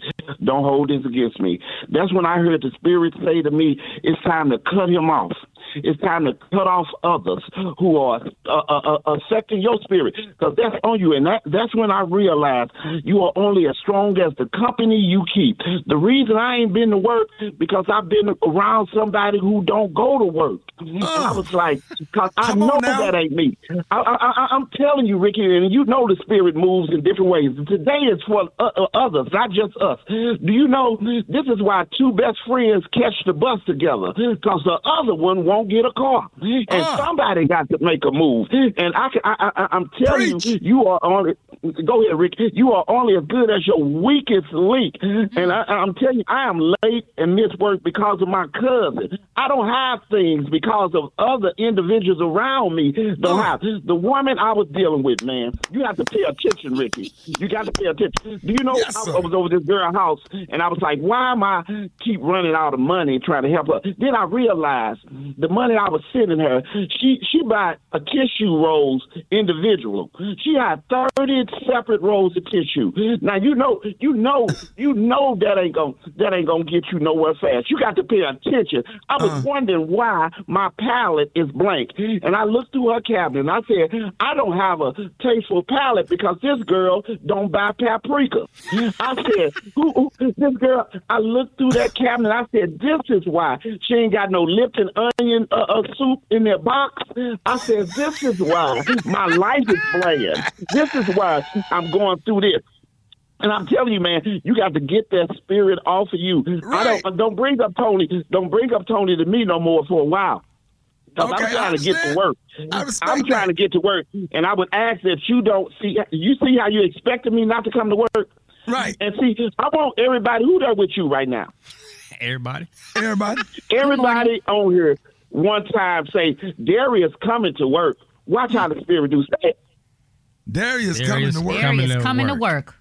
don't hold this against me. That's when I heard the spirit say to me, "It's time to cut him off." It's time to cut off others who are uh, uh, uh, affecting your spirit because that's on you. And that, that's when I realized you are only as strong as the company you keep. The reason I ain't been to work because I've been around somebody who don't go to work. I was like, because I know that ain't me. I, I, I, I'm telling you, Rickey, and you know the spirit moves in different ways. Today is for uh, uh, others, not just us. Do you know this is why two best friends catch the bus together because the other one won't get a car, mm-hmm. and uh. somebody got to make a move. And I, can, I, I, I'm telling you, you are only. Go ahead, Rick. You are only as good as your weakest link. Mm-hmm. And I, I'm telling you, I am late and miss work because of my cousin. I don't have things because of other individuals around me. Don't have oh. the woman I was dealing with, man. You have to pay attention, Rickey. You got to pay attention. Do you know I, I was over this girl house and I was like, why am I keep running out of money trying to help her? Then I realized the money I was sending her, she she bought a tissue rolls individual. She had thirty separate rolls of tissue. Now you know, you know, you know that ain't gonna that ain't gonna get you nowhere fast. You got to pay attention. I was wondering why my palate is blank, and I looked through her cabinet and I said, I don't have a tasteful palate because this girl don't buy paprika. I said, who, who, this girl? I looked through that cabinet. I said, this is why she ain't got no Lipton onion uh, uh, soup in that box. I said, this is why my life is bland. This is why I'm going through this. And I'm telling you, man, you got to get that spirit off of you. I don't don't bring up Tony. Don't bring up Tony to me no more for a while. Because Okay, I'm trying to get to work. I respect I'm trying to get to work, and I would ask that you don't see. You see how you expected me not to come to work, right? And see, I want everybody who there with you right now. Everybody. Everybody. Everybody on here one time say Darius coming to work. Watch how the spirit do. Say it. Darius, Darius coming to work. Darius coming to work.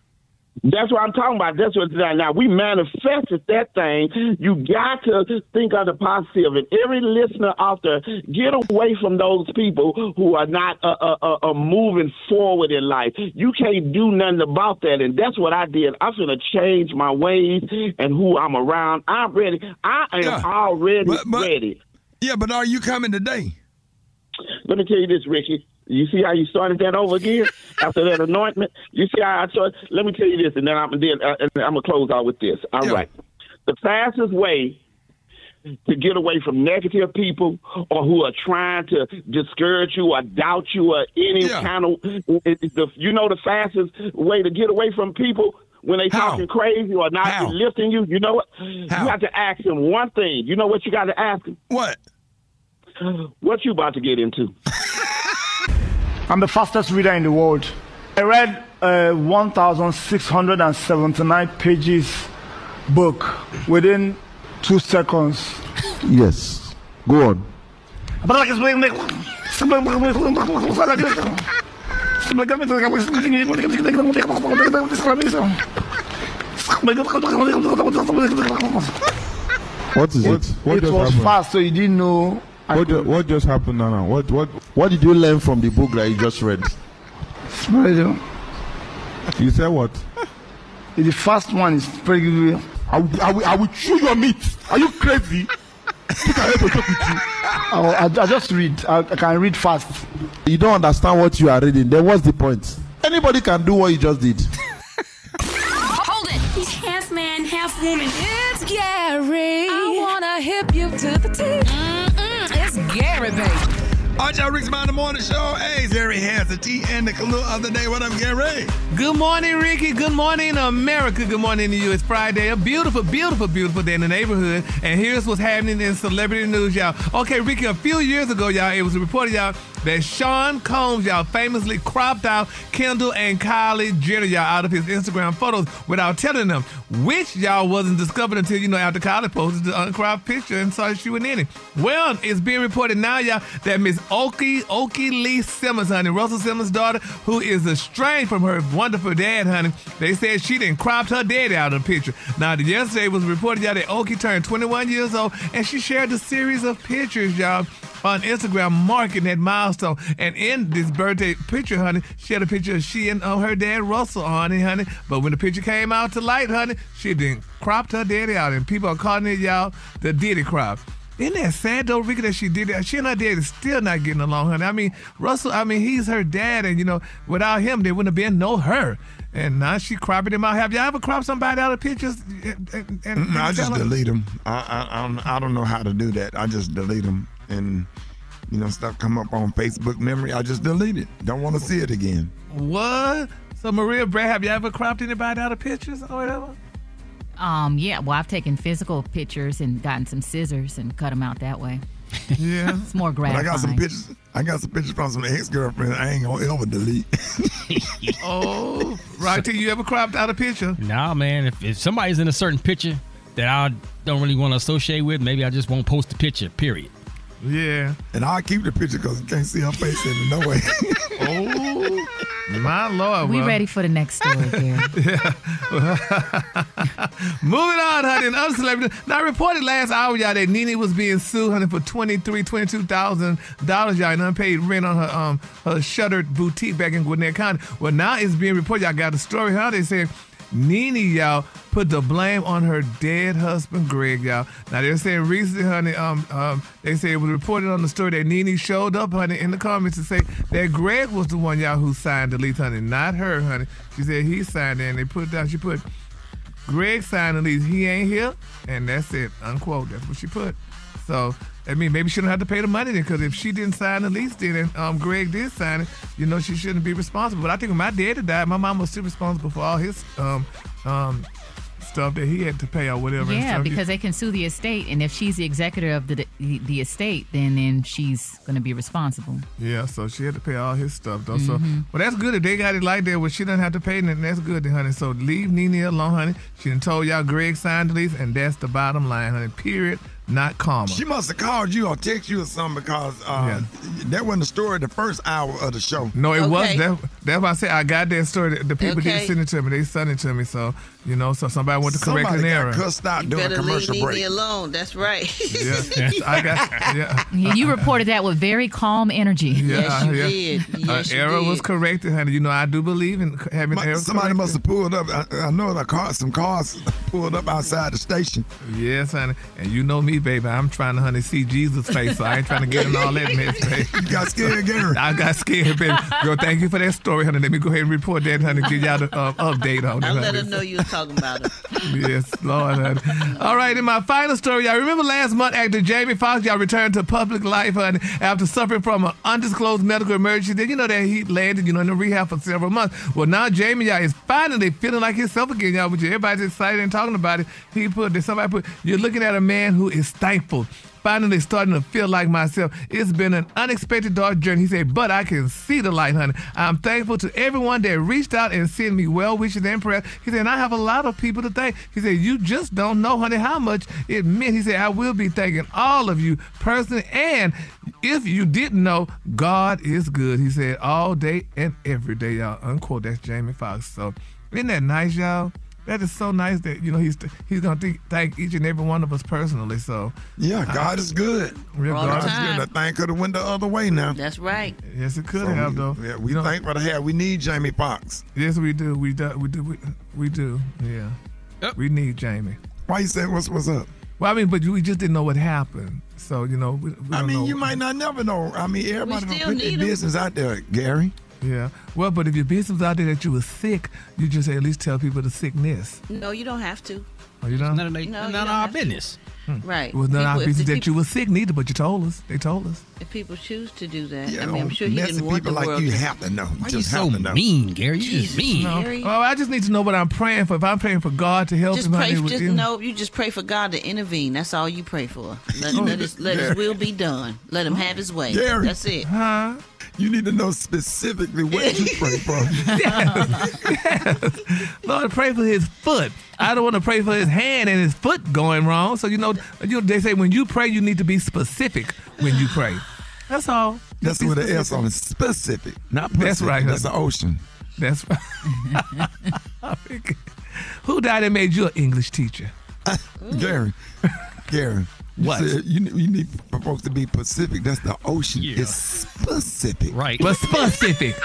That's what I'm talking about. That's what now we manifested that thing. You got to think of the positive. positive, and every listener out there, get away from those people who are not uh, uh, uh, uh, moving forward in life. You can't do nothing about that, and that's what I did. I'm gonna change my ways and who I'm around. I'm ready. I am already ready. Yeah, but are you coming today? Let me tell you this, Rickey. You see how you started that over again? After that anointment? You see how I started? Let me tell you this, and then I'm then uh, and I'm gonna close out with this. All right. The fastest way to get away from negative people or who are trying to discourage you or doubt you or any kind of it- it- the, you know the fastest way to get away from people when they talking crazy or not lifting you? You know what? You have to ask them one thing. You know what you got to ask them? What? What you about to get into I'm the fastest reader in the world. I read uh, a 1,679 pages book within two seconds. Yes. Go on. What is it? What it was happened? fast, so you didn't know. I What, ju- what just happened now? now? What what what did you learn from the book that you just read? You said what? The first one is pretty good. I will, I will, I will chew your meat. Are you crazy? Put a head talk with you. I, I, I just read. I, I can read fast. You don't understand what you are reading. Then what's the point? Anybody can do what you just did. Hold it. He's half man, half woman. It's Gary. I wanna hip you to the T. Mm-mm, it's Gary, baby. All right, y'all, Rick's Mind the Morning Show. Hey, Gary has the tea and the clue of the day. What up, Gary? Good morning, Rickey. Good morning, America. Good morning to you. It's Friday. A beautiful, beautiful, beautiful day in the neighborhood. And here's what's happening in celebrity news, y'all. Okay, Ricky, a few years ago, y'all, it was reported, y'all, that Sean Combs, y'all, famously cropped out Kendall and Kylie Jenner, y'all, out of his Instagram photos without telling them, which y'all wasn't discovered until, you know, after Kylie posted the uncropped picture and saw she was in it. Well, it's being reported now, y'all, that Miss Aoki, Aoki Lee Simmons, honey, Russell Simmons' daughter, who is estranged from her wonderful dad, honey, they said she didn't cropped her daddy out of the picture. Now, yesterday was reported, y'all, that Aoki turned 21 years old, and she shared a series of pictures, y'all, on Instagram marking that milestone. And in this birthday picture, honey, she had a picture of she and uh, her dad Russell, honey, honey. But when the picture came out to light, honey, she didn't cropped her daddy out, and people are calling it y'all the Diddy crop. Isn't that sad though, Rickey, that she did that? She and her dad is still not getting along, honey. I mean, Russell, I mean, he's her dad, and you know, without him, there wouldn't have been no her. And now she cropping him out. Have y'all ever cropped somebody out of pictures? And, and, and I just delete them. I I I don't know how to do that. I just delete them, and you know stuff come up on Facebook memory. I just delete it. Don't want to see it again. What? So Maria Brat, have you ever cropped anybody out of pictures or whatever? Um, yeah, well, I've taken physical pictures and gotten some scissors and cut them out that way. Yeah, it's more But I got some pictures. I got some pictures from some ex girlfriend. I ain't gonna ever delete. oh, right. Till you ever cropped out a picture? Nah, man. If, if somebody's in a certain picture that I don't really want to associate with, maybe I just won't post the picture. Period. Yeah. And I'll keep the picture because you can't see her face in it no way. Oh, my Lord. We well. ready for the next story, Gary. Moving on, honey. And other celebrities. Now, I reported last hour, y'all, that Nene was being sued, honey, for twenty-three, twenty-two thousand dollars, y'all, in unpaid rent on her um her shuttered boutique back in Gwinnett County. Well, now it's being reported. Y'all got a story, huh? They said. Nene, y'all, put the blame on her dead husband, Greg, y'all. Now they're saying recently, honey, um, um, they say it was reported on the story that Nene showed up, honey, in the comments to say that Greg was the one, y'all, who signed the lease, honey, not her, honey. She said he signed it, and they put down. She put Greg signed the lease. He ain't here, and that's it. Unquote. That's what she put. So I mean, maybe she don't have to pay the money then, because if she didn't sign the lease then, and um, Greg did sign it, you know, she shouldn't be responsible. But I think when my daddy died, my mom was still responsible for all his um um stuff that he had to pay or whatever. and Yeah, because they can sue the estate, and if she's the executor of the the, the estate, then then she's going to be responsible. Yeah, so she had to pay all his stuff though. So, Mhm. well, that's good if they got it like that. Well, she doesn't have to pay, then that's good, then, honey. So leave Nene alone, honey. She done told y'all Greg signed the lease, and that's the bottom line, honey. Period. Not comma. She must have called you or text you or something because uh, that wasn't the story the first hour of the show. No, it was that. That's why I said I got that story. The, the people Okay. did send it to me. They sent it to me. So you know, so somebody went to correct an got error. cussed out You during a better leave commercial Nene break. alone. That's right. Yeah, I got. Yeah. Yeah, you reported that with very calm energy. Yeah, you yeah. did. Yes, uh, you error was corrected, honey. You know, I do believe in having Mu- errors. Somebody corrected. must have pulled up. I, I know the car, some cars pulled up outside the station. Yes, honey. And you know me, baby. I'm trying to, honey, see Jesus' face, so I ain't trying to get in all that mess, baby. You got scared, Gary. I got scared, baby. Girl, thank you for that story, honey. Let me go ahead and report that, honey. Give y'all the uh, update on it. I let honey. her know you was talking about her. Yes, Lord. honey. All right, in my final story, y'all remember last month actor Jamie Foxx, y'all returned to public life honey, after suffering from an undisclosed medical emergency. Then you know that he landed, you know, in the rehab for several months. Well, now Jamie, y'all, is finally feeling like himself again, y'all. Which everybody's excited and talking about it. He put, somebody put, you're looking at a man who is thankful. Finally starting to feel like myself. It's been an unexpected dark journey. He said, but I can see the light, honey. I'm thankful to everyone that reached out and sent me well wishes and prayers. He said, I have a lot of people to thank. He said, you just don't know, honey, how much it meant. He said, I will be thanking all of you personally. And if you didn't know, God is good. He said, all day and every day, y'all. Unquote. That's Jamie Foxx. So isn't that nice, y'all? That is so nice that you know he's he's gonna th- thank each and every one of us personally. So Yeah, God is good. Real All the God is good. The thing could have went the other way now. That's right. Yes, it could So have we- though. Yeah, we thankful the have. We need Jamie Foxx. Yes, we do. We do. We do. We, we do. Yeah. We need Jamie. Why you say what's what's up? Well, I mean, but we just didn't know what happened. So you know, we, we I don't mean, know. you might not never know. I mean, everybody don't put their business out there, Gary. Yeah. Well, but if your business was out there that you were sick, you just at least tell people the sickness. No, you don't have to. Oh, you know? None of, they, No, none of don't our have to. business. Hmm. Right. It was not our People- if business the that you were sick neither, but you told us. They told us. If people choose to do that, Yeah, I mean, I'm sure he messy didn't want people the like world you to- have to know. You Why you just so to know. mean, Gary? You just mean. no. No. Gary. Well, I just need to know what I'm praying for. If I'm praying for God to help Just him, pray. honey, Just you know you just pray for God to intervene. That's all you pray for. Let, oh, let his let his will be done. Let him have his way. Gary. That's it. Huh? You need to know specifically what you pray for. Yes, Lord, pray for his foot. I don't want to pray for his hand and his foot going wrong. So you know, you know, they say when you pray, you need to be specific when you pray. That's all. That's be with an S specific. on it. Specific, not That's right, That's the ocean. That's right. Who died and made you an English teacher? Gary, Gary. You said You, you need for folks to be Pacific. That's the ocean. It's specific. Right. But specific.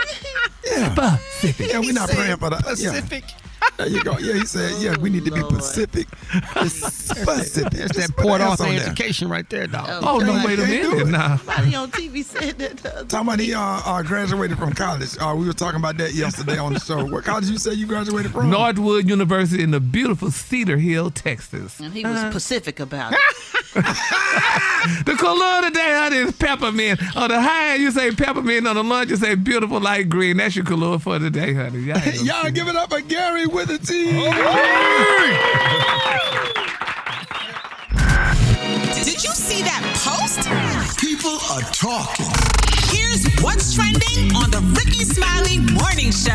Yeah. Specific. Yeah, we're not praying for the Pacific. Yeah. There you go. Yeah, he said, yeah, we need to be Pacific. It's specific. That's that Port an Arthur on there. education right there, dog. Oh no! Wait a Can't do minute it. now. Somebody on TV said that. the other- Talking about he uh, uh, graduated from college. Uh, we were talking about that yesterday on the show. What college you say you graduated from? Northwood University in the beautiful Cedar Hill, Texas. And he was Pacific about it. The color today, honey, is peppermint. On the high end, you say peppermint. On the lunch, you say beautiful light green. That's your color for today, honey. Y'all, ain't gonna Y'all give it up for Gary with a T. Did you see that post? People are talking. Here's what's trending on the Rickey Smiley Morning Show.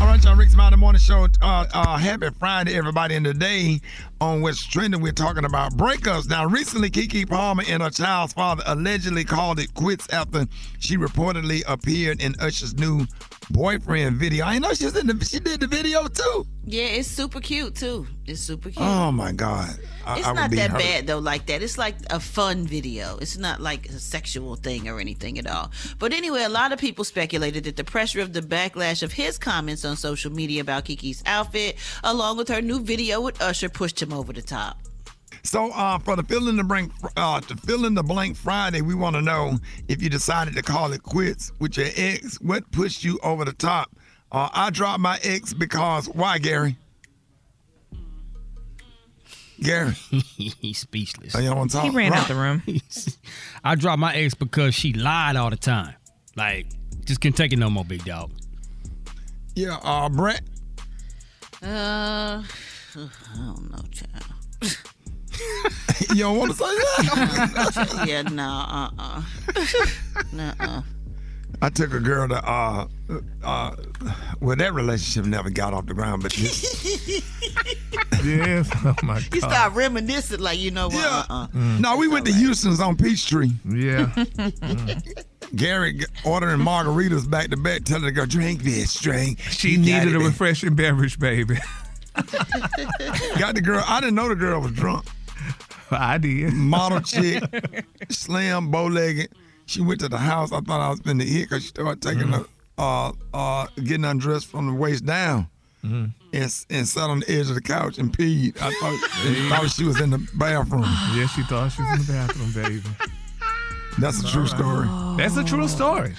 All right, y'all. Rickey Smiley Morning Show. Uh, uh, happy Friday, everybody. And today on what's trending, we're talking about breakups. Now, recently, Keke Palmer and her child's father allegedly called it quits after she reportedly appeared in Usher's new boyfriend video. I know she was in the, she did the video too. Yeah, it's super cute too. It's super cute. Oh my God. I- it's I not that hurt. bad though, like that. It's like a fun video. It's not like a sexual thing or anything at all. But anyway, a lot of people speculated that the pressure of the backlash of his comments on social media about Keke's outfit, along with her new video with Usher, pushed him over the top. So uh, for the fill in the blank, uh, to fill in the blank Friday, we want to know if you decided to call it quits with your ex. What pushed you over the top? Uh, I dropped my ex because why, Gary? Gary, He's speechless. Oh, you don't wanna talk? He ran out the room. I dropped my ex because she lied all the time. Like, just can't take it no more, big dog. yeah, uh, Brat. Uh, I don't know, child. you don't want to say that? yeah, no, uh, uh, uh. I took a girl to uh, uh, well, that relationship never got off the ground, but this, yes, oh my God. You start reminiscing, like you know what? Yeah. Uh-uh. no, we went to Houston's on Peachtree. Yeah. Gary ordering margaritas back to back, telling the girl, drink this, drink. She He needed a refreshing beverage, baby. Got the girl. I didn't know the girl was drunk. I did. Model chick, slim, bow legged. She went to the house. I thought I was finna hit because she started taking the, uh, uh, getting undressed from the waist down. And, s- and sat on the edge of the couch and peed. I thought, thought she was in the bathroom. Yes, she thought she was in the bathroom, baby. That's a true story. That's a true story.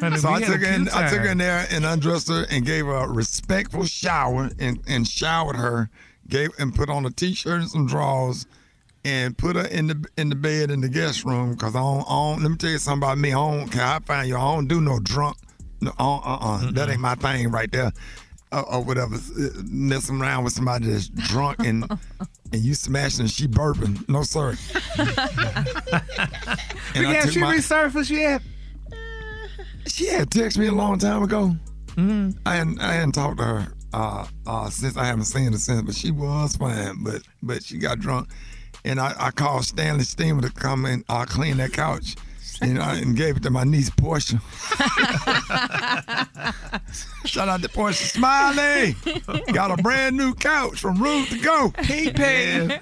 Honey, So I took her in, I took her in there and undressed her and gave her a respectful shower and, and showered her, gave and put on a t-shirt and some drawers and put her in the in the bed in the guest room because I don't, I don't let me tell you something about me. I don't care how fine you I don't do no drunk. No, uh, uh, uh. That ain't my thing right there. Uh, or whatever, uh, messing around with somebody that's drunk and and you smashing and she burping. No, sir. Big I she my- resurfaced yet? She had texted me a long time ago. Mm-hmm. I hadn't I hadn't talked to her uh, uh, since I haven't seen her since, but she was fine. But but she got drunk, and I, I called Stanley Steamer to come and uh, clean that couch, and I and gave it to my niece Portia. Shout out to Portia Smiley. Got a brand new couch from Room to Go. He paid.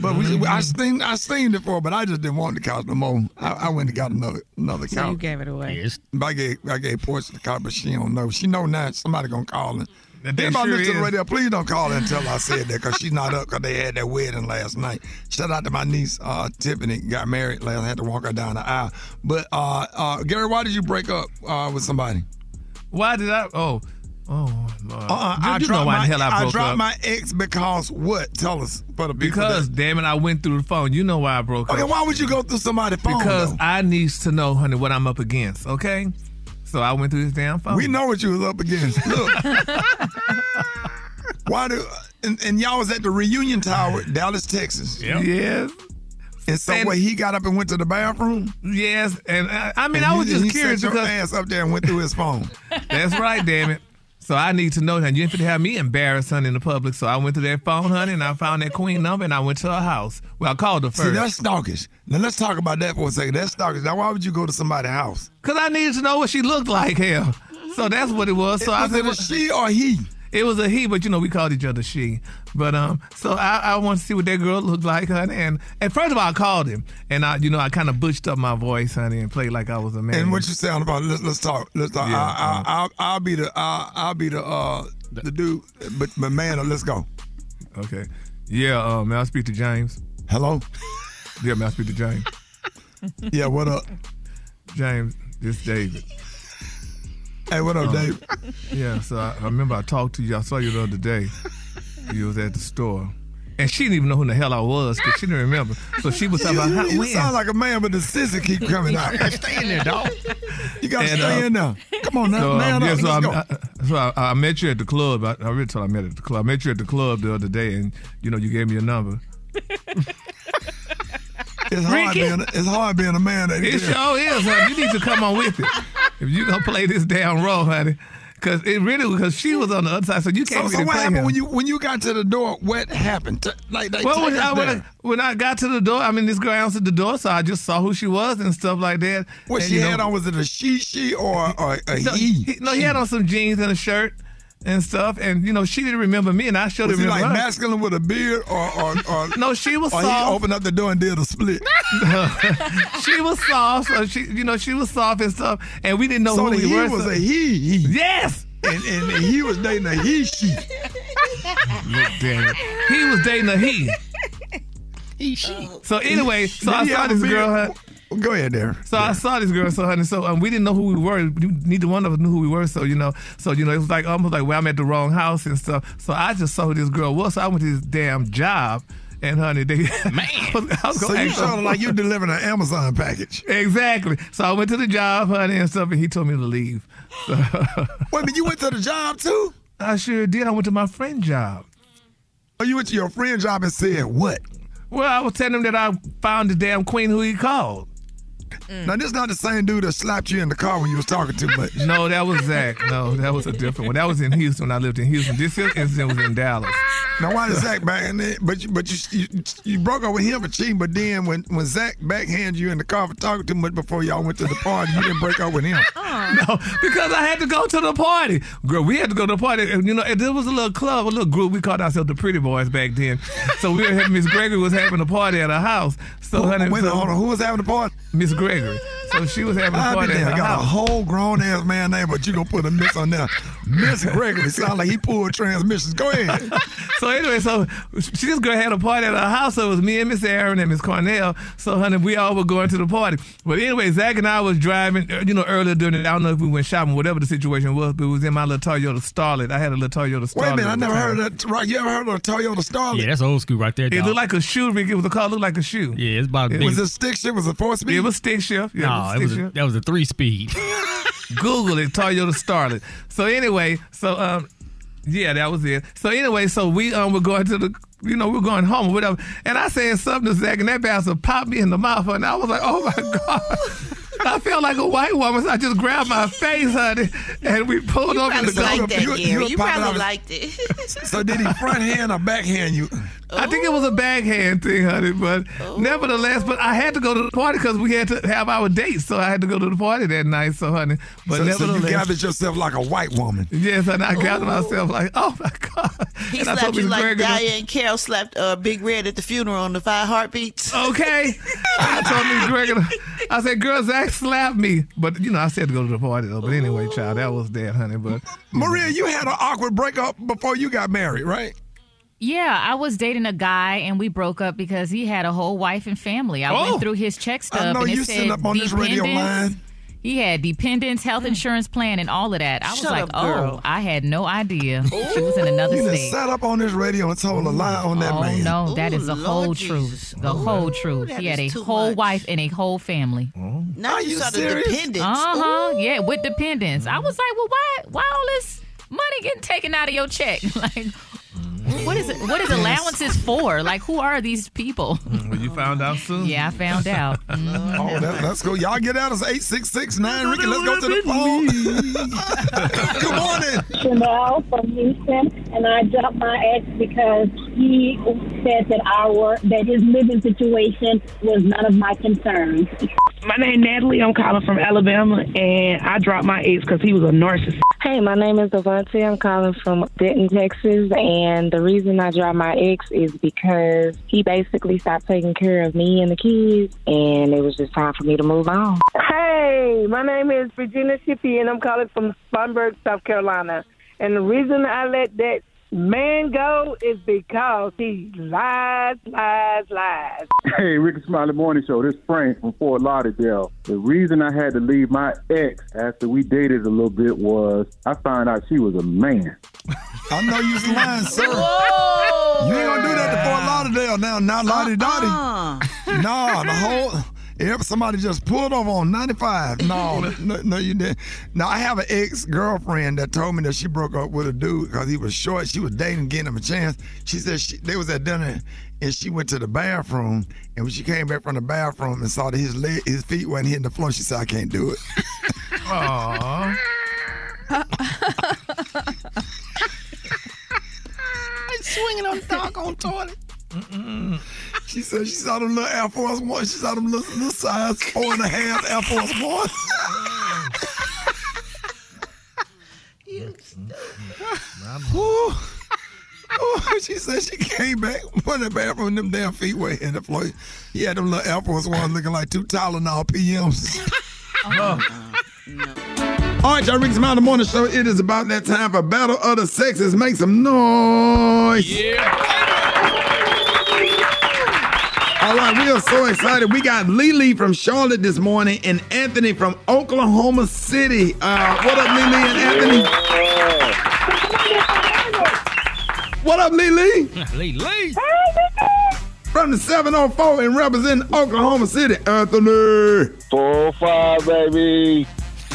But we, I seen I seen it for, but I just didn't want the couch no more. I, I went and got another another So couch. you gave it away. Yes. I gave I gave Portia the couch, but she don't know. She know now. Somebody gonna call her. Anybody sure listen to the radio, please don't call her and tell I said that because she's not up because they had that wedding last night. Shout out to my niece uh, Tiffany, got married last. I had to walk her down the aisle. But uh, uh, Gary, why did you break up uh, with somebody? Why did I? Oh, oh, Lord. Uh-uh, you, I you know dropped why my, the hell I broke dropped up? my ex because what? Tell us for the people. because that- damn it, I went through the phone. You know why I broke okay, up? Okay, why would you go through somebody's phone? Because though? I needs to know, honey, what I'm up against. Okay, so I went through this damn phone. we know what you was up against. Look. Why do and, and y'all was at the reunion tower, Dallas, Texas. Yes. And so And- where he got up and went to the bathroom. Yes, and I, I mean, And I you- was just he curious set your because ass up there and went through his phone. that's right, damn it. So I need to know that you ain't finna have me embarrassed, honey, in the public. So I went to that phone, honey, and I found that queen number, and I went to her house. Well, I called her first. See, that's stalkish. Now let's talk about that for a second. That's stalkish. Now why would you go to somebody's house? because I needed to know what she looked like. Hell, so that's what it was. So I was said, it a she or he? It was a he, but you know we called each other she. But um, so I, I want to see what that girl looked like, honey. And and first of all, I called him, and I, you know, I kind of butched up my voice, honey, and played like I was a man. And what you sound about? Let's let's talk. Let's talk. Yeah, I, I, I'll, I'll be the I'll, I'll be the uh the dude, but but man, let's go. Okay. Yeah. Uh, may I speak to James? Hello. Yeah, may I speak to James? Yeah. What up? James, this David. Hey, what up, Um, Dave? Yeah. So I, I remember I talked to you. I saw you the other day. You was at the store. And she didn't even know who the hell I was because she didn't remember. So she was talking about how, you when. sound like a man, but the scissor keep coming out. Stay in there, dog. You gotta stay uh, in there. Come on now, So, um, man yeah, so, I, so I, I met you at the club. I, I really told I met at the club. I met you at the club the other day, and you know you gave me your number. It's hard Rickey? being it's hard being a man. That It sure is, honey. You need to come on with it. If you gonna play this down roll, honey. Cause it really because she was on the other side, so you can't so really what play happened him. when you when you got to the door? What happened? Like, like well, when I, when. I, when I got to the door, I mean, this girl answered the door, so I just saw who she was and stuff like that. what And, she you know- had on was it a she she or, or a no, he? No, he had on some jeans and a shirt and stuff, and you know, she didn't remember me, and I should Was have he remember like her. masculine with a beard or or, or No, she was or soft. he opened up the door and did a split? she was soft, so she, you know, she was soft and stuff, and we didn't know so who the we he was so- a he, he. Yes. And, and, and he was dating a he she. Look, damn it. He was dating a he. He, she. So anyway, so Did I saw this girl. Huh? Go ahead, there. So I saw this girl, so honey, so um, we didn't know who we were. Neither one of us knew who we were. So you know, so you know, it was like almost like well, I'm at the wrong house and stuff. So I just saw who this girl was. So I went to this damn job, and honey, they man, I was So gonna you ask sounded like you delivering an Amazon package. exactly. So I went to the job, honey, and stuff, and he told me to leave. So, Wait a minute, you went to the job too? I sure did. I went to my friend job. Oh, you went to your friend job and said what? Well, I was telling him that I found the damn queen who he called. Now this not the same dude that slapped you in the car when you was talking too much. No, that was Zach. No, that was a different one. That was in Houston. I lived in Houston. This incident was in Dallas. Now why did Zach back in there? But you, but you, you you broke up with him for cheating. But then when when Zach backhanded you in the car for talking too much before y'all went to the party, you didn't break up with him. Uh-uh. No, because I had to go to the party. Girl, we had to go to the party. And, you know, and there was a little club, a little group. We called ourselves the Pretty Boys back then. So we were having, Miss Gregory was having a party at her house. So, Who- honey, wait a so- hold on. Who was having the party? Miss Gregory. So she was having a I party be at there. her Got a whole grown ass man name, but you gonna put a miss on there. Miss Gregory sound like he pulled transmissions. Go ahead. so anyway, so she this girl had a party at her house. So it was me and Miss Aaron and Miss Cornell. So honey, we all were going to the party. But anyway, Zach and I was driving. uh, You know, earlier during the day, I don't know if we went shopping, whatever the situation was, but it was in my little Toyota Starlet. I had a little Toyota Starlet. Wait a minute, I never heard of that. Right, you ever heard of a Toyota Starlet? Yeah, that's old school right there. It looked like a shoe, Rick. It was a car looked like a shoe. Yeah, it's about It big. Was it a stick shift? Was it four speed? It was stick shift. Yeah, no, it it was was a, that was a three speed. Google it, Toyota Starlet. So anyway, so um, yeah, that was it. So anyway, so we um were going to the, you know, we are going home or whatever, and I said something to Zach, and that bastard popped me in the mouth, and I was like, oh my god. I felt like a white woman, so I just grabbed my face, honey, and we pulled up in the Probably car. liked that, you- you Gary. were You probably out- liked it. So did he front hand or backhand you? I think it was a backhand thing, honey, but nevertheless, but I had to go to the party because we had to have our date, so I had to go to the party that night. So, honey, but so, so nevertheless, you gathered yourself like a white woman. yes, and I got myself like, oh my god, He and I slapped told you Miss like Gregory, Diahann Carroll slapped uh, Big Red at the funeral on the Five Heartbeats. Okay, I told me Gregory, I said, girl, Zach slapped me, but you know, I said to go to the party though. But anyway, child, that was that, honey. But Maria, you had an awkward breakup before you got married, right? Yeah, I was dating a guy and we broke up because he had a whole wife and family. I Oh. went through his check stub I know and it you said sitting up on this radio line. He had dependents, health insurance plan, and all of that. I was Shut like, up, girl. oh, I had no idea. She was in another You done state. sat up on this radio and told a lie on that oh man. no, that Ooh, is the Lord whole Jesus. truth. The whole truth. that He had a whole much. wife and a whole family. Now Are you you saw the serious? dependents. Uh huh. Ooh. Yeah, with dependents. I was like, well, why, why all this money getting taken out of your check? like, what is it? What is allowances for? Like, who are these people? Mm, well, you found out soon. yeah, I found out. Oh, that, let's go. Y'all get out. It's 8669 Rickey. Let's go to the phone. Good morning. Chanel from Houston, and I dropped my ex because he said that our that his living situation was none of my concerns. My name is Natalie. I'm calling from Alabama, and I dropped my ex because he was a narcissist. Hey, my name is Devontae. I'm calling from Denton, Texas, and the reason I dropped my ex is because he basically stopped taking care of me and the kids, and it was just time for me to move on. Hey, my name is Virginia Shippey, and I'm calling from Spartanburg, South Carolina. And the reason I let that man go is because he lies, lies, lies. Hey, Rickey Smiley Morning Show. This is Frank from Fort Lauderdale. The reason I had to leave my ex after we dated a little bit was I found out she was a man. I know you was lying, sir. You ain't gonna do that to Fort Lauderdale now, not Lottie uh-uh. Dottie. Nah, the whole. Yep, somebody just pulled over on 95. No, no, no, you didn't. Now, I have an ex girlfriend that told me that she broke up with a dude because he was short. She was dating, getting him a chance. She said she, they was at dinner and she went to the bathroom. And when she came back from the bathroom and saw that his leg, his feet wasn't hitting the floor, she said, I can't do it. Aww. Swinging on the doggone toilet. She said she saw them little Air Force Ones. She saw them little, little size four and a half Air Force Ones. Ooh. Ooh, she said she came back from the bathroom and them damn feet were in the floor. He had them little Air Force Ones looking like two Tylenol PMs. Oh, All right, y'all, Rickey Smiley Morning Show. It is about that time for Battle of the Sexes. Make some noise. Yeah. All right, we are so excited. We got Lily from Charlotte this morning and Anthony from Oklahoma City. Uh, what up, Lily and Anthony? What up, Lily? Lily. From the 704 and representing Oklahoma City, Anthony. 4-5, baby.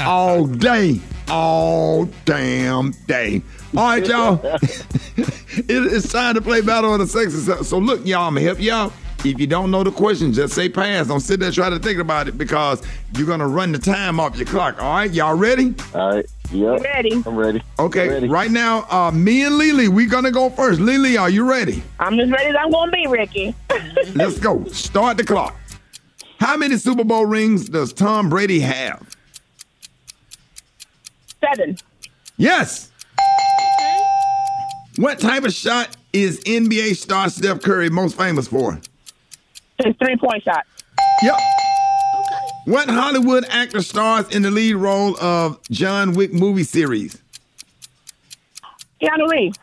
All day. All damn day. All right, y'all. it, it's time to play Battle of the Sexes. So- So look, y'all, I'm gonna help y'all. If you don't know the question, just say pass. Don't sit there trying to think about it because you're gonna run the time off your clock. All right, y'all ready? All right. Yep. Ready. I'm ready. Okay, Ready. right now, uh, me and Lily, we gonna go first. Lily, are you ready? I'm as ready as I'm going to be, Rickey. Let's go. Start the clock. How many Super Bowl rings does Tom Brady have? Seven. Yes. What type of shot is NBA star Steph Curry most famous for? His three point shot. Yep. What Hollywood actor stars in the lead role of John Wick movie series? Keanu Reeves.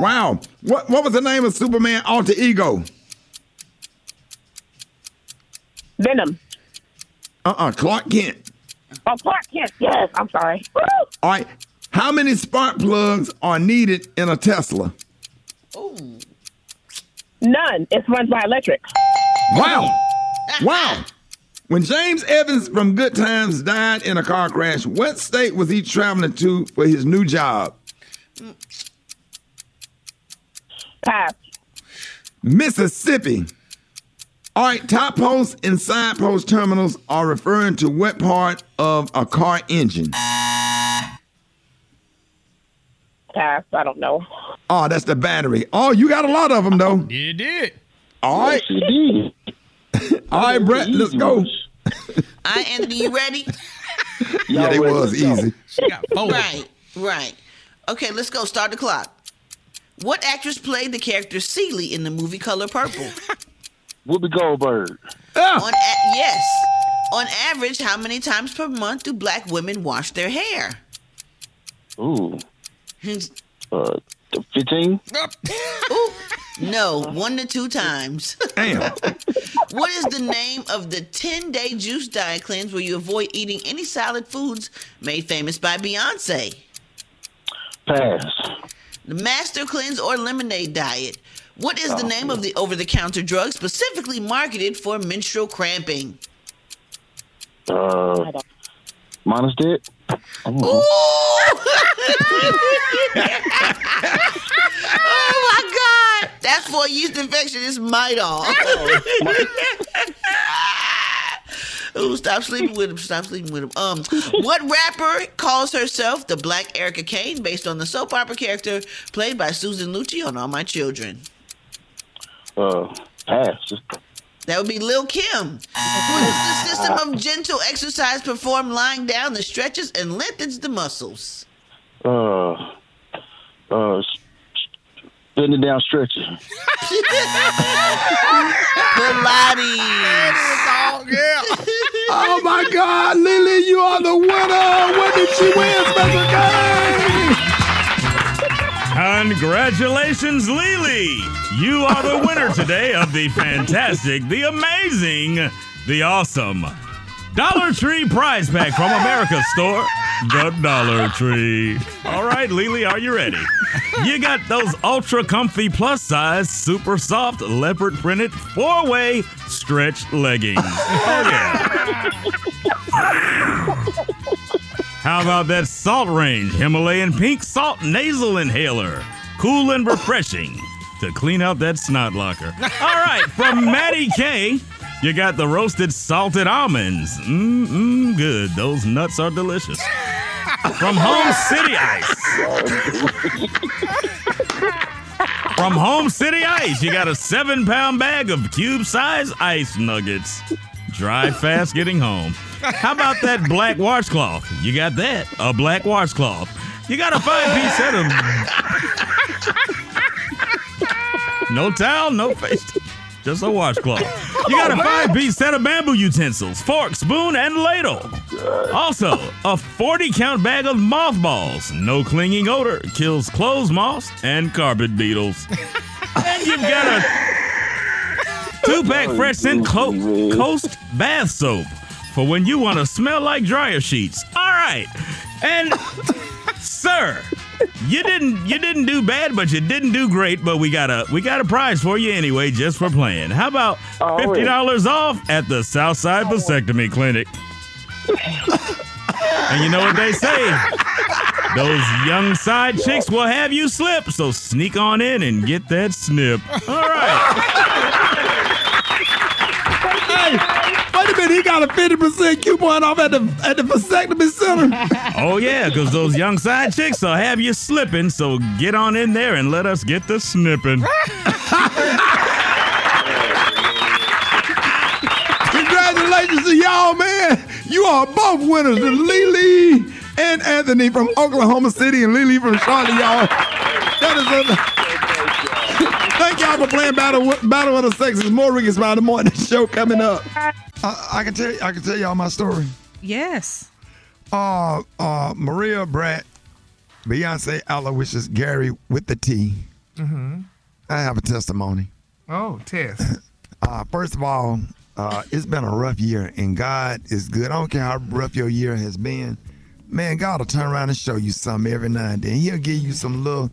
Wow. What what was the name of Superman alter ego? Venom. Uh-uh, Clark Kent. Oh, Clark Kent. Yes, I'm sorry. Woo! All right. How many spark plugs are needed in a Tesla? Oh, none. It runs by electric. Wow. Wow. When James Evans from Good Times died in a car crash, what state was he traveling to for his new job? Pass. Mississippi. All right, top post and side post terminals are referring to what part of a car engine? Pass. I don't know. Oh, that's the battery. Oh, you got a lot of them though. You did. All right. All right, Brat, let's go. All right, Anthony, you ready? Yeah, they was easy. Right, right. Okay, let's go. Start the clock. What actress played the character Celie in the movie Color Purple? Whoopi Goldberg. On a- yes. On average, how many times per month do black women wash their hair? Ooh. Uh, 15? Ooh, no, one to two times. Damn. what is the name of the 10 day juice diet cleanse where you avoid eating any solid foods made famous by Beyonce? Pass. The Master Cleanse or Lemonade diet. What is the name of the over the counter drug specifically marketed for menstrual cramping? Uh, minus dead? oh my God! That's for a yeast infection. It's Midol. Ooh, stop sleeping with him. Stop sleeping with him. Um, what rapper calls herself the Black Erica Kane based on the soap opera character played by Susan Lucci on All My Children? Uh, pass. That would be Lil Kim. What is the system of gentle exercise performed lying down that stretches and lengthens the muscles? Uh, uh, s- s- bending down stretching. Pilates. Oh my God, Lily, you are the winner. What did she win, Special K? Congratulations, Lily! You are the winner today of the fantastic, the amazing, the awesome Dollar Tree prize pack from America's store, the Dollar Tree. All right, Lily, are you ready? You got those ultra comfy plus size, super soft leopard printed four way stretch leggings. Oh, yeah. How about that Salt Range Himalayan pink salt nasal inhaler? Cool and refreshing to clean out that snot locker. All right, from Maddie K, you got the roasted salted almonds. Mmm, good. Those nuts are delicious. From Home City Ice. From Home City Ice, you got a seven pound bag of cube size ice nuggets. Drive fast getting home. How about that black washcloth? You got that, a black washcloth. You got a five piece set of. No towel, no face. Just a washcloth. You got a oh, five piece set of bamboo utensils, fork, spoon, and ladle. Oh, also, a 40 count bag of mothballs. No clinging odor, kills clothes moths and carpet beetles. and you've got a two pack fresh scent Clo- Coast bath soap for when you want to smell like dryer sheets. All right. And, sir, you didn't you didn't do bad, but you didn't do great. But we got a we got a prize for you anyway, just for playing. How about fifty dollars off at the Southside Vasectomy Clinic? and you know what they say? Those young side chicks will have you slip, so sneak on in and get that snip. All right. Hey, wait a minute. He got a 50% coupon off at the at the vasectomy center. Oh yeah, because those young side chicks will have you slipping, so get on in there and let us get the snipping. Congratulations to y'all, man. You are both winners, the Lily and Anthony from Oklahoma City and Lily from Charlotte, y'all. That is a. Thank y'all for playing Battle Battle of the Sexes. More Rickey Smile the Morning Show coming up. I, I can tell I can tell y'all my story. Yes. Uh, uh, Maria Brat, Beyonce Aloysius Gary with the T. Mm-hmm. I have a testimony. Oh, Tess. Uh, first of all, uh, it's been a rough year, and God is good. I don't care how rough your year has been. Man, God will turn around and show you something every now and then. He'll give you some little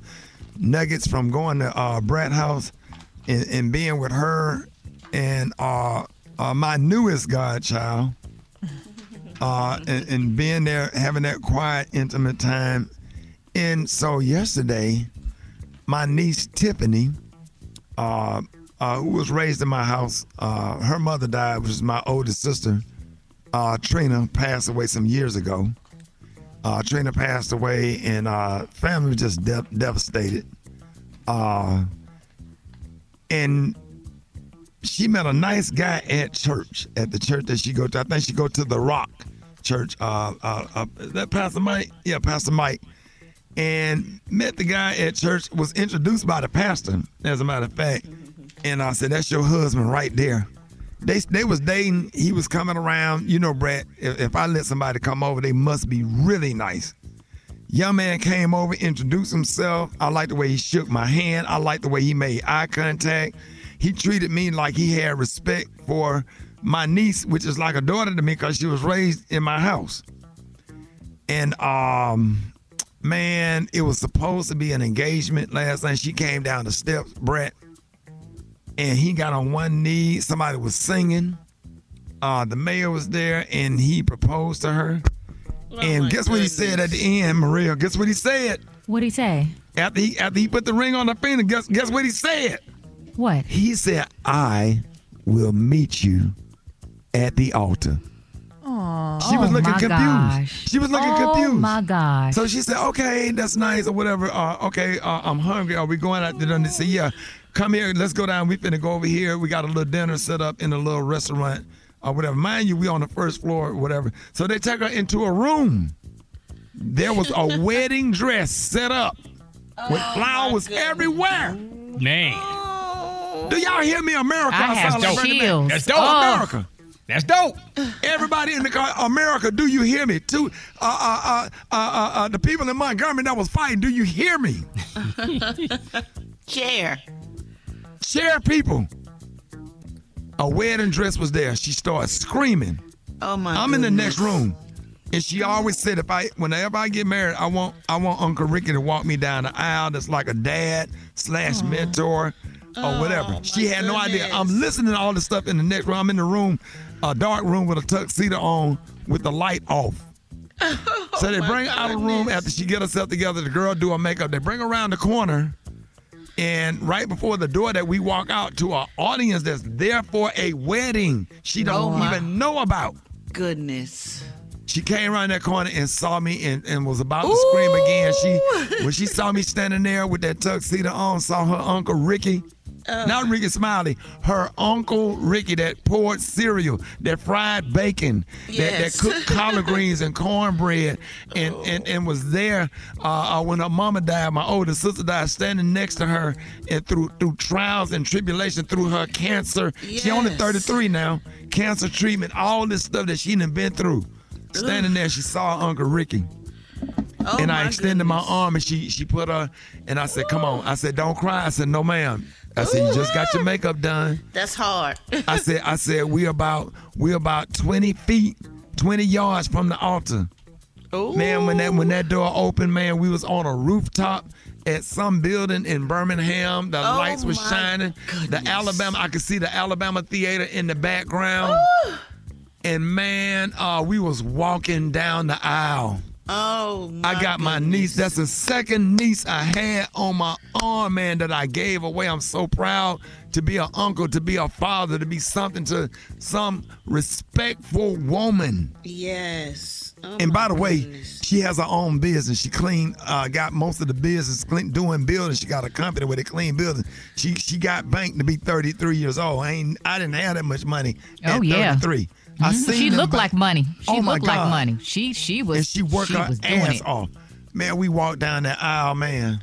nuggets from going to uh, Brat House and, and being with her and uh, uh, my newest godchild, uh, and, and being there, having that quiet, intimate time. And so yesterday, my niece Tiffany, uh, uh, who was raised in my house, her mother died, which is my oldest sister. Trina passed away some years ago. Uh, Trina passed away, and uh, family was just de- devastated. Uh, and she met a nice guy at church, at the church that she go to. I think she go to the Rock Church. Uh, uh, uh, that Pastor Mike? Yeah, Pastor Mike. And met the guy at church. Was introduced by the pastor, as a matter of fact. And I said, "That's your husband right there." They they was dating. He was coming around. You know, Brat. If, if I let somebody come over, they must be really nice. Young man came over, introduced himself. I like the way he shook my hand. I like the way he made eye contact. He treated me like he had respect for my niece, which is like a daughter to me because she was raised in my house. And um, man, it was supposed to be an engagement last night. She came down the steps, Brat, and he got on one knee. Somebody was singing. Uh, the mayor was there, and he proposed to her. and guess what he said at the end, Maria? Guess what he said? What'd he say? After he after he put the ring on her finger, guess guess what he said? What? He said, "I will meet you at the altar." She was Oh, looking my confused. gosh. She was looking Oh, confused. my gosh. So she said, "Okay, that's nice or whatever. Uh, okay, uh, I'm hungry. Are we going out to dinner?" They said, "Yeah, come here. Let's go down. We finna go over here. We got a little dinner set up in a little restaurant or whatever. Mind you, we on the first floor or whatever. So they take her into a room. There was a wedding dress set up with flowers everywhere. Man. Do y'all hear me, America? I have sound like dope. Chills. That's dope, Oh. America. That's dope. Everybody in the car, America, do you hear me? To uh, uh, uh, uh, uh, uh, the people in Montgomery that was fighting, do you hear me? Share. Share people. A wedding dress was there. She started screaming. Oh my! I'm in the next room. And she always said, if I, whenever I get married, I want, I want Uncle Rickey to walk me down the aisle. That's like a dad slash mentor or whatever. she had no idea. I'm listening to all this stuff in the next room. I'm in the room, a dark room with a tuxedo on, with the light off. so they bring her out of the room after she get herself together. The girl do her makeup. They bring her around the corner, and right before the door that we walk out to our audience that's there for a wedding she don't Oh, even know about. Goodness. She came around that corner and saw me and, and was about to scream again. She when she saw me standing there with that tuxedo on, saw her uncle Rickey. Not Rickey Smiley, her uncle Rickey that poured cereal, that fried bacon, that, that cooked collard greens and cornbread, and, and, and was there uh, uh, when her mama died. My older sister died, standing next to her, and through through trials and tribulation, through her cancer. She only 33 now. Cancer treatment, all this stuff that she done been through. Standing there, she saw Uncle Rickey. Oh, and I extended my arm and she she put her and I said, Come on. I said, Don't cry. I said, No, ma'am. I said, You just got your makeup done. That's hard. I said, I said, we about we about 20 feet, 20 yards from the altar. Man, when that when that door opened, man, we was on a rooftop at some building in Birmingham. The Oh, lights was my shining. The Alabama, I could see the Alabama theater in the background. And man, uh, we was walking down the aisle. Oh, I got my niece. That's the second niece I had on my arm, man, that I gave away. I'm so proud to be an uncle, to be a father, to be something to some respectful woman. Yes. Oh, and by the way, goodness. she has her own business. She clean, uh, got most of the business clean, doing buildings. She got a company where they clean buildings. She she got banked to be 33 years old. I ain't I didn't have that much money. Oh, at yeah. 33. I Mhm. seen She looked bank- like money. She Oh, my looked like God. money. She she was and she worked her was doing ass it. off. Man, we walked down that aisle, man.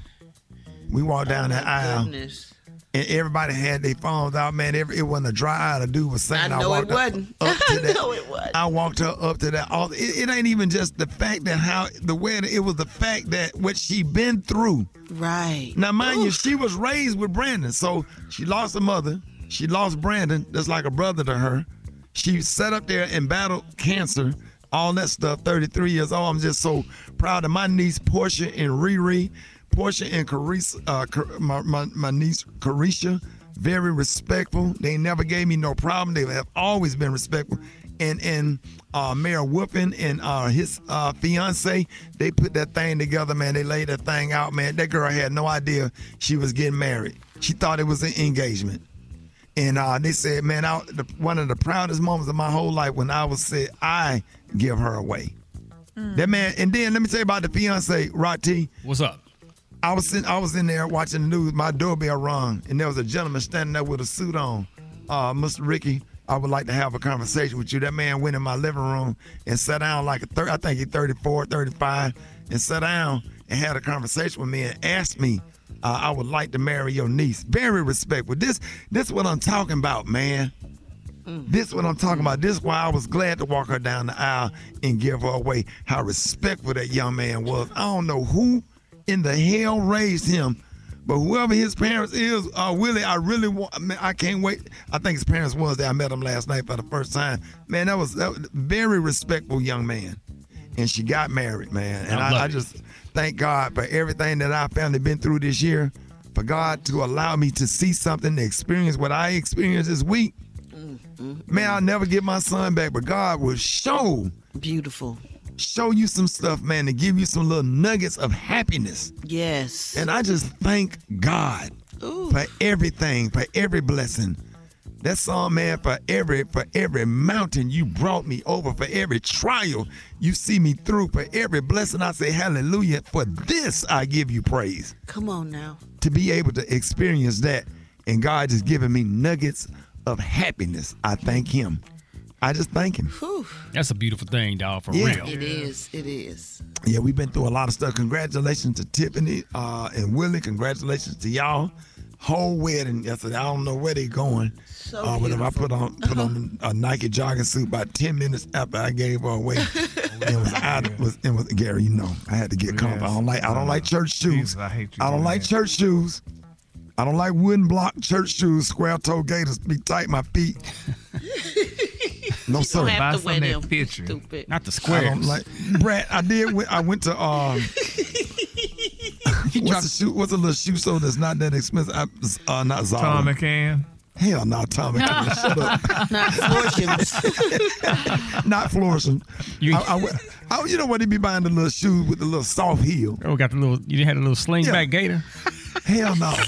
We walked down that aisle, Goodness. and everybody had their phones out, man. Every, it wasn't a dry eye. The dude was saying. I saying, know it walked wasn't. Up to I that, know it wasn't. I walked her up to that. All it, it ain't even just the fact that how the way it was the fact that what she been through. Right. Now, mind you, she was raised with Brandon, so she lost a mother. She lost Brandon, that's like a brother to her. She sat up there and battled cancer, all that stuff. 33 years old. I'm just so proud of my niece Portia and Riri, Portia and Carissa, uh, my, my my niece Carisha. Very respectful. They never gave me no problem. They have always been respectful. And and uh, Mayor Woodfin and uh, his uh, fiance, they put that thing together, man. They laid that thing out, man. That girl had no idea she was getting married. She thought it was an engagement. And uh, they said, man, I, the, one of the proudest moments of my whole life when I was said I give her away. That man, and then let me tell you about the fiance, Rod T. What's up? I was in, I was in there watching the news. My doorbell rung, and there was a gentleman standing there with a suit on. Uh, Mr. Rickey, I would like to have a conversation with you. That man went in my living room and sat down like a thir- I think he's 34, 35, and sat down and had a conversation with me and asked me, uh, I would like to marry your niece. Very respectful. This, this what I'm talking about, man. This what I'm talking about. This why I was glad to walk her down the aisle and give her away. How respectful that young man was. I don't know who in the hell raised him, but whoever his parents is, uh, Willie, I really want. Man, I can't wait. I think his parents was there. I met him last night for the first time. Man, that was, that was a very respectful young man, and she got married, man. And I I, I just thank God for everything that our family been through this year. For God to allow me to see something, to experience what I experienced this week. Mm-hmm. Man, I'll never get my son back, but God will show. Beautiful. Show you some stuff, man, to give you some little nuggets of happiness. Yes. And I just thank God for everything, for every blessing. That song, man, for every for every mountain you brought me over, for every trial you see me through, for every blessing I say hallelujah. For this I give you praise. Come on now. To be able to experience that, and God just giving me nuggets of happiness. I thank Him. I just thank Him. That's a beautiful thing, dog. For Yeah. real. It is. It is. Yeah, we've been through a lot of stuff. Congratulations to Tiffany uh, and Willie. Congratulations to y'all. Whole wedding yesterday. I don't know where they're going. So uh, but if I put on put on a Nike jogging suit about ten minutes after I gave her away, it was out. It was, it was Gary. You know, I had to get comfortable. I don't like I don't like church shoes. Jesus, I hate you I don't doing like that. church shoes. I don't like wooden block church shoes, square toe gaiters. be tight my feet. No sir. don't have to wear them. that picture. Stupid. Not the I squares. don't like Brat. I did. went- I went to um. what's the shoe? What's a little shoe store that's not that expensive? I, uh, not Zara. Thom McAn. Hell no, Thom McAn. Shut up. Not Florsheims. Not Florissant. I, I, I- you know what? he'd be buying the little shoes with the little soft heel. Oh, got the little. You had a little slingback Yeah. gator. Hell no.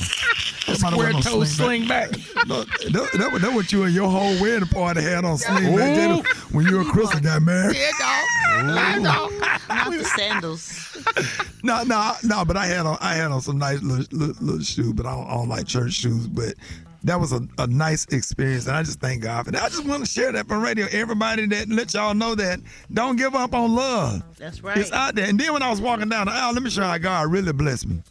Somebody Square wear no toe sling back. No, that, that, was- that what you and your whole wedding party had on sling back Ooh. Jada, when you and Crystal got married. Yeah, dog. dog. Not the sandals. No, no, no. But I had on I had on some nice little, little, little shoes, but I don't, I don't like church shoes. But that was a, a nice experience, and I just thank God for that. I just want to share that from radio. Everybody that let y'all know that don't give up on love. That's right. It's out there. And then when I was walking down the aisle, let me show how God really blessed me.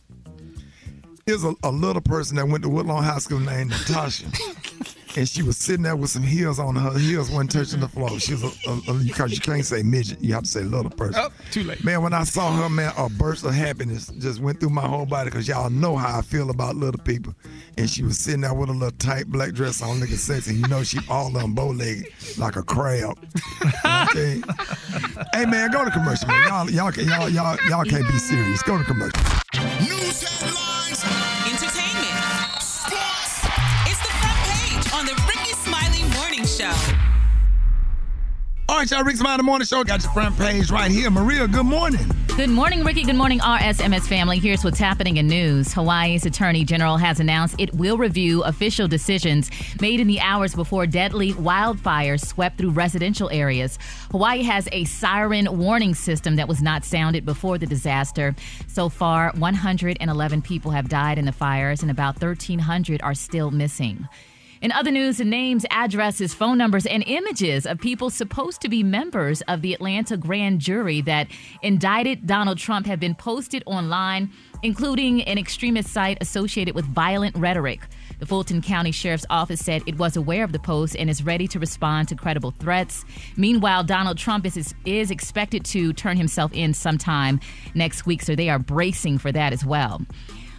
There's a, a little person that went to Woodlawn High School named Natasha. and she was sitting there with some heels on. Her heels wasn't touching the floor. She was a you, can't, say midget. You have to say little person. Oh, too late. Man, when I saw her, man, a burst of happiness just went through my whole body because y'all know how I feel about little people. And she was sitting there with a little tight black dress on, looking sexy. You know, she all of them bow-legged like a crab. Okay. hey, man, go to commercial, man. Y'all, y'all, y'all, y'all, y'all can't be serious. Go to commercial. All right, y'all, Rickey Smiley Morning Show got your front page right here. Maria, good morning. Good morning, Rickey. Good morning, RSMS family. Here's what's happening in news. Hawaii's Attorney General has announced it will review official decisions made in the hours before deadly wildfires swept through residential areas. Hawaii has a siren warning system that was not sounded before the disaster. So far, 111 people have died in the fires, and about 1,300 are still missing. In other news, names, addresses, phone numbers, and images of people supposed to be members of the Atlanta grand jury that indicted Donald Trump have been posted online, including an extremist site associated with violent rhetoric. The Fulton County Sheriff's Office said it was aware of the post and is ready to respond to credible threats. Meanwhile, Donald Trump is, is expected to turn himself in sometime next week, so they are bracing for that as well.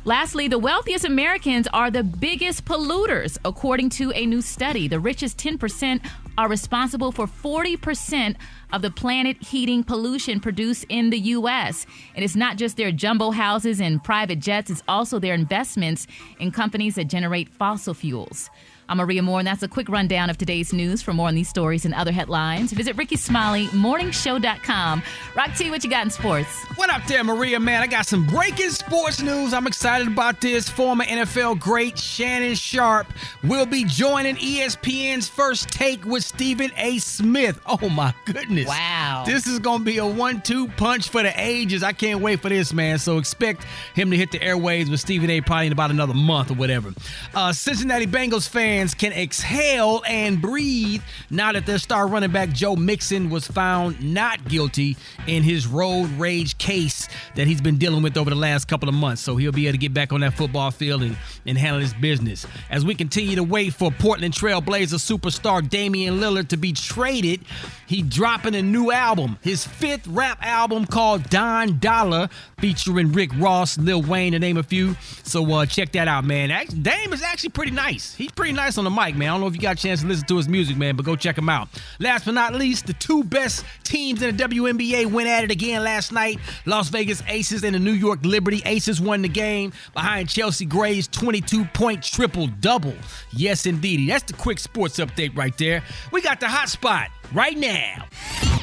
Lastly, the wealthiest Americans are the biggest polluters, according to a new study. The richest 10% are responsible for 40% of the planet heating pollution produced in the U.S. And it's not just their jumbo houses and private jets, it's also their investments in companies that generate fossil fuels. I'm Maria More, and that's a quick rundown of today's news. For more on these stories and other headlines, visit Rickey Smiley, morningshow.com. Rock T, what you got in sports? What up there, Maria, man? I got some breaking sports news. I'm excited about this. Former NFL great Shannon Sharpe will be joining ESPN's first take with Stephen A. Smith. Oh, my goodness. Wow. This is going to be a one two punch for the ages. I can't wait for this, man. So expect him to hit the airwaves with Stephen A. probably in about another month or whatever. Uh, Cincinnati Bengals fans can exhale and breathe now that their star running back Joe Mixon was found not guilty in his road rage case that he's been dealing with over the last couple of months. So he'll be able to get back on that football field and, and handle his business. As we continue to wait for Portland Trail Blazer superstar Damian Lillard to be traded, he dropping a new album, his fifth rap album called Don Dollar, featuring Rick Ross, Lil Wayne, to name a few. So uh, check that out, man. Dame is actually pretty nice. He's pretty nice on the mic, man. I don't know if you got a chance to listen to his music, man, but go check him out. Last but not least, the two best teams in the WNBA went at it again last night. Las Vegas Aces and the New York Liberty Aces won the game behind Chelsea Gray's 22-point triple-double. Yes, indeedy. That's the quick sports update right there. We got the hot spot right now.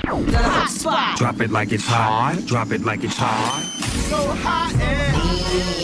The hot spot. Drop it like it's hot. Drop it like it's hot. So hot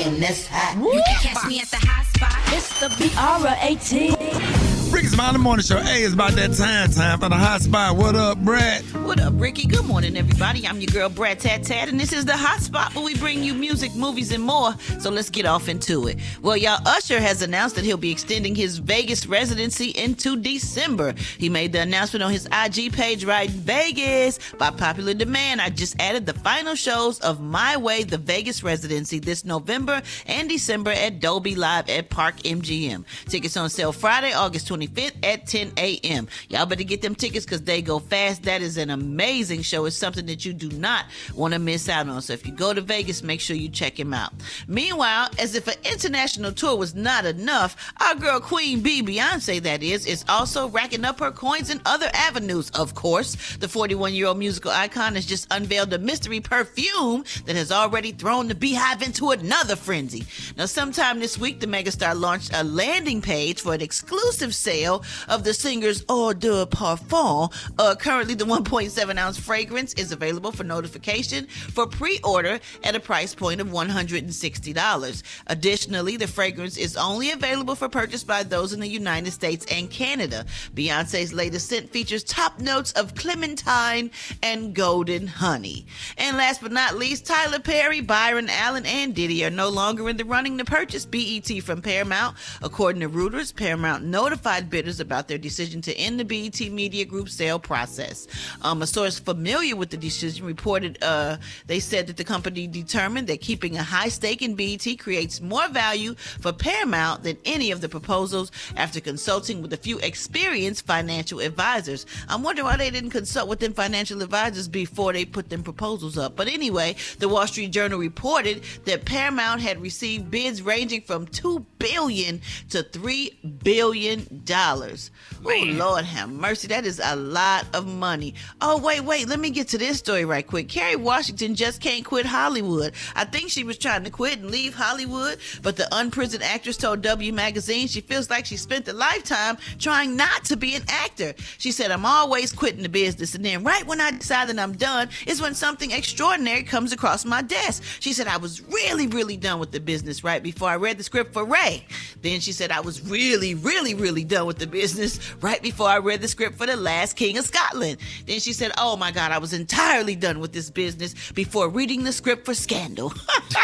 and that's hot. You can catch me at the hot spot. It's the B-R-A-T. Rick's Mind the Morning Show. Hey, it's about that time. Time for the hot spot. What up, Brat? What up, Rickey? Good morning, everybody. I'm your girl, Brat Tat Tat, and this is the hot spot where we bring you music, movies, and more. So let's get off into it. Well, y'all, Usher has announced that he'll be extending his Vegas residency into December. He made the announcement on his IG page right Vegas. By popular demand, I just added the final shows of My Way, the Vegas residency this November and December at Dolby Live at Park MGM. Tickets on sale Friday, August 25th at 10 a.m. Y'all better get them tickets because they go fast. That is an amazing show. It's something that you do not want to miss out on. So if you go to Vegas, make sure you check him out. Meanwhile, as if an international tour was not enough, our girl Queen Bee, Beyonce that is, is also racking up her coins in other avenues, of course. The 41 year old musical icon has just unveiled a mystery perfume that has already thrown the beehive into another frenzy. Now, sometime this week, the megastar launched a landing page for an exclusive sale sale of the singer's Eau de Parfum. Uh, currently, the 1.7 ounce fragrance is available for notification for pre order at a price point of $160. Additionally, the fragrance is only available for purchase by those in the United States and Canada. Beyonce's latest scent features top notes of clementine and golden honey. And last but not least, Tyler Perry, Byron Allen, and Diddy are no longer in the running to purchase BET from Paramount. According to Reuters, Paramount notified bidders about their decision to end the BET Media Group sale process. Um, a source familiar with the decision reported uh, they said that the company determined that keeping a high stake in BET creates more value for Paramount than any of the proposals after consulting with a few experienced financial advisors. I'm wondering why they didn't consult with them financial advisors before they put them proposals up. But anyway, the Wall Street Journal reported that Paramount had received bids ranging from $2 billion to three billion dollars. Oh Lord have mercy, that is a lot of money. Oh wait, wait, let me get to this story right quick. Kerry Washington just can't quit Hollywood. I think she was trying to quit and leave Hollywood, but the unprisoned actress told W Magazine she feels like she spent a lifetime trying not to be an actor. She said, I'm always quitting the business, and then right when I decide that I'm done is when something extraordinary comes across my desk. She said, I was really, really done with the business right before I read the script for Ray. Then she said, I was really, really, really done with the business right before I read the script for The Last King of Scotland. Then she said, Oh my God, I was entirely done with this business before reading the script for Scandal.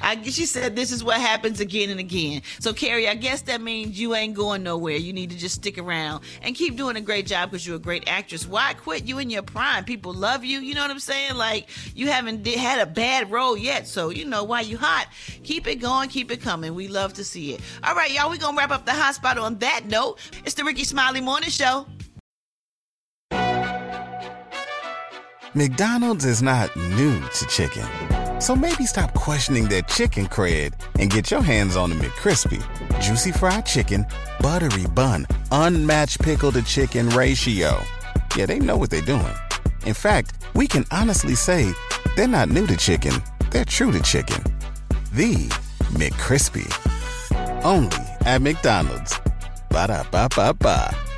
I, she said, This is what happens again and again. So, Kerry, I guess that means you ain't going nowhere. You need to just stick around and keep doing a great job because you're a great actress. Why quit? You in your prime. People love you. You know what I'm saying? Like, you haven't had a bad role yet. So, you know, why you hot, keep it going, keep it coming. We love to see it. All right, y'all, we going to wrap up the hot spot on that note. It's the Rickey Smiley Morning Show. McDonald's is not new to chicken. So maybe stop questioning their chicken cred and get your hands on the McCrispy. Juicy fried chicken, buttery bun, unmatched pickle to chicken ratio. Yeah, they know what they're doing. In fact, we can honestly say they're not new to chicken, they're true to chicken. The McCrispy. Only at McDonald's. Ba da ba ba ba.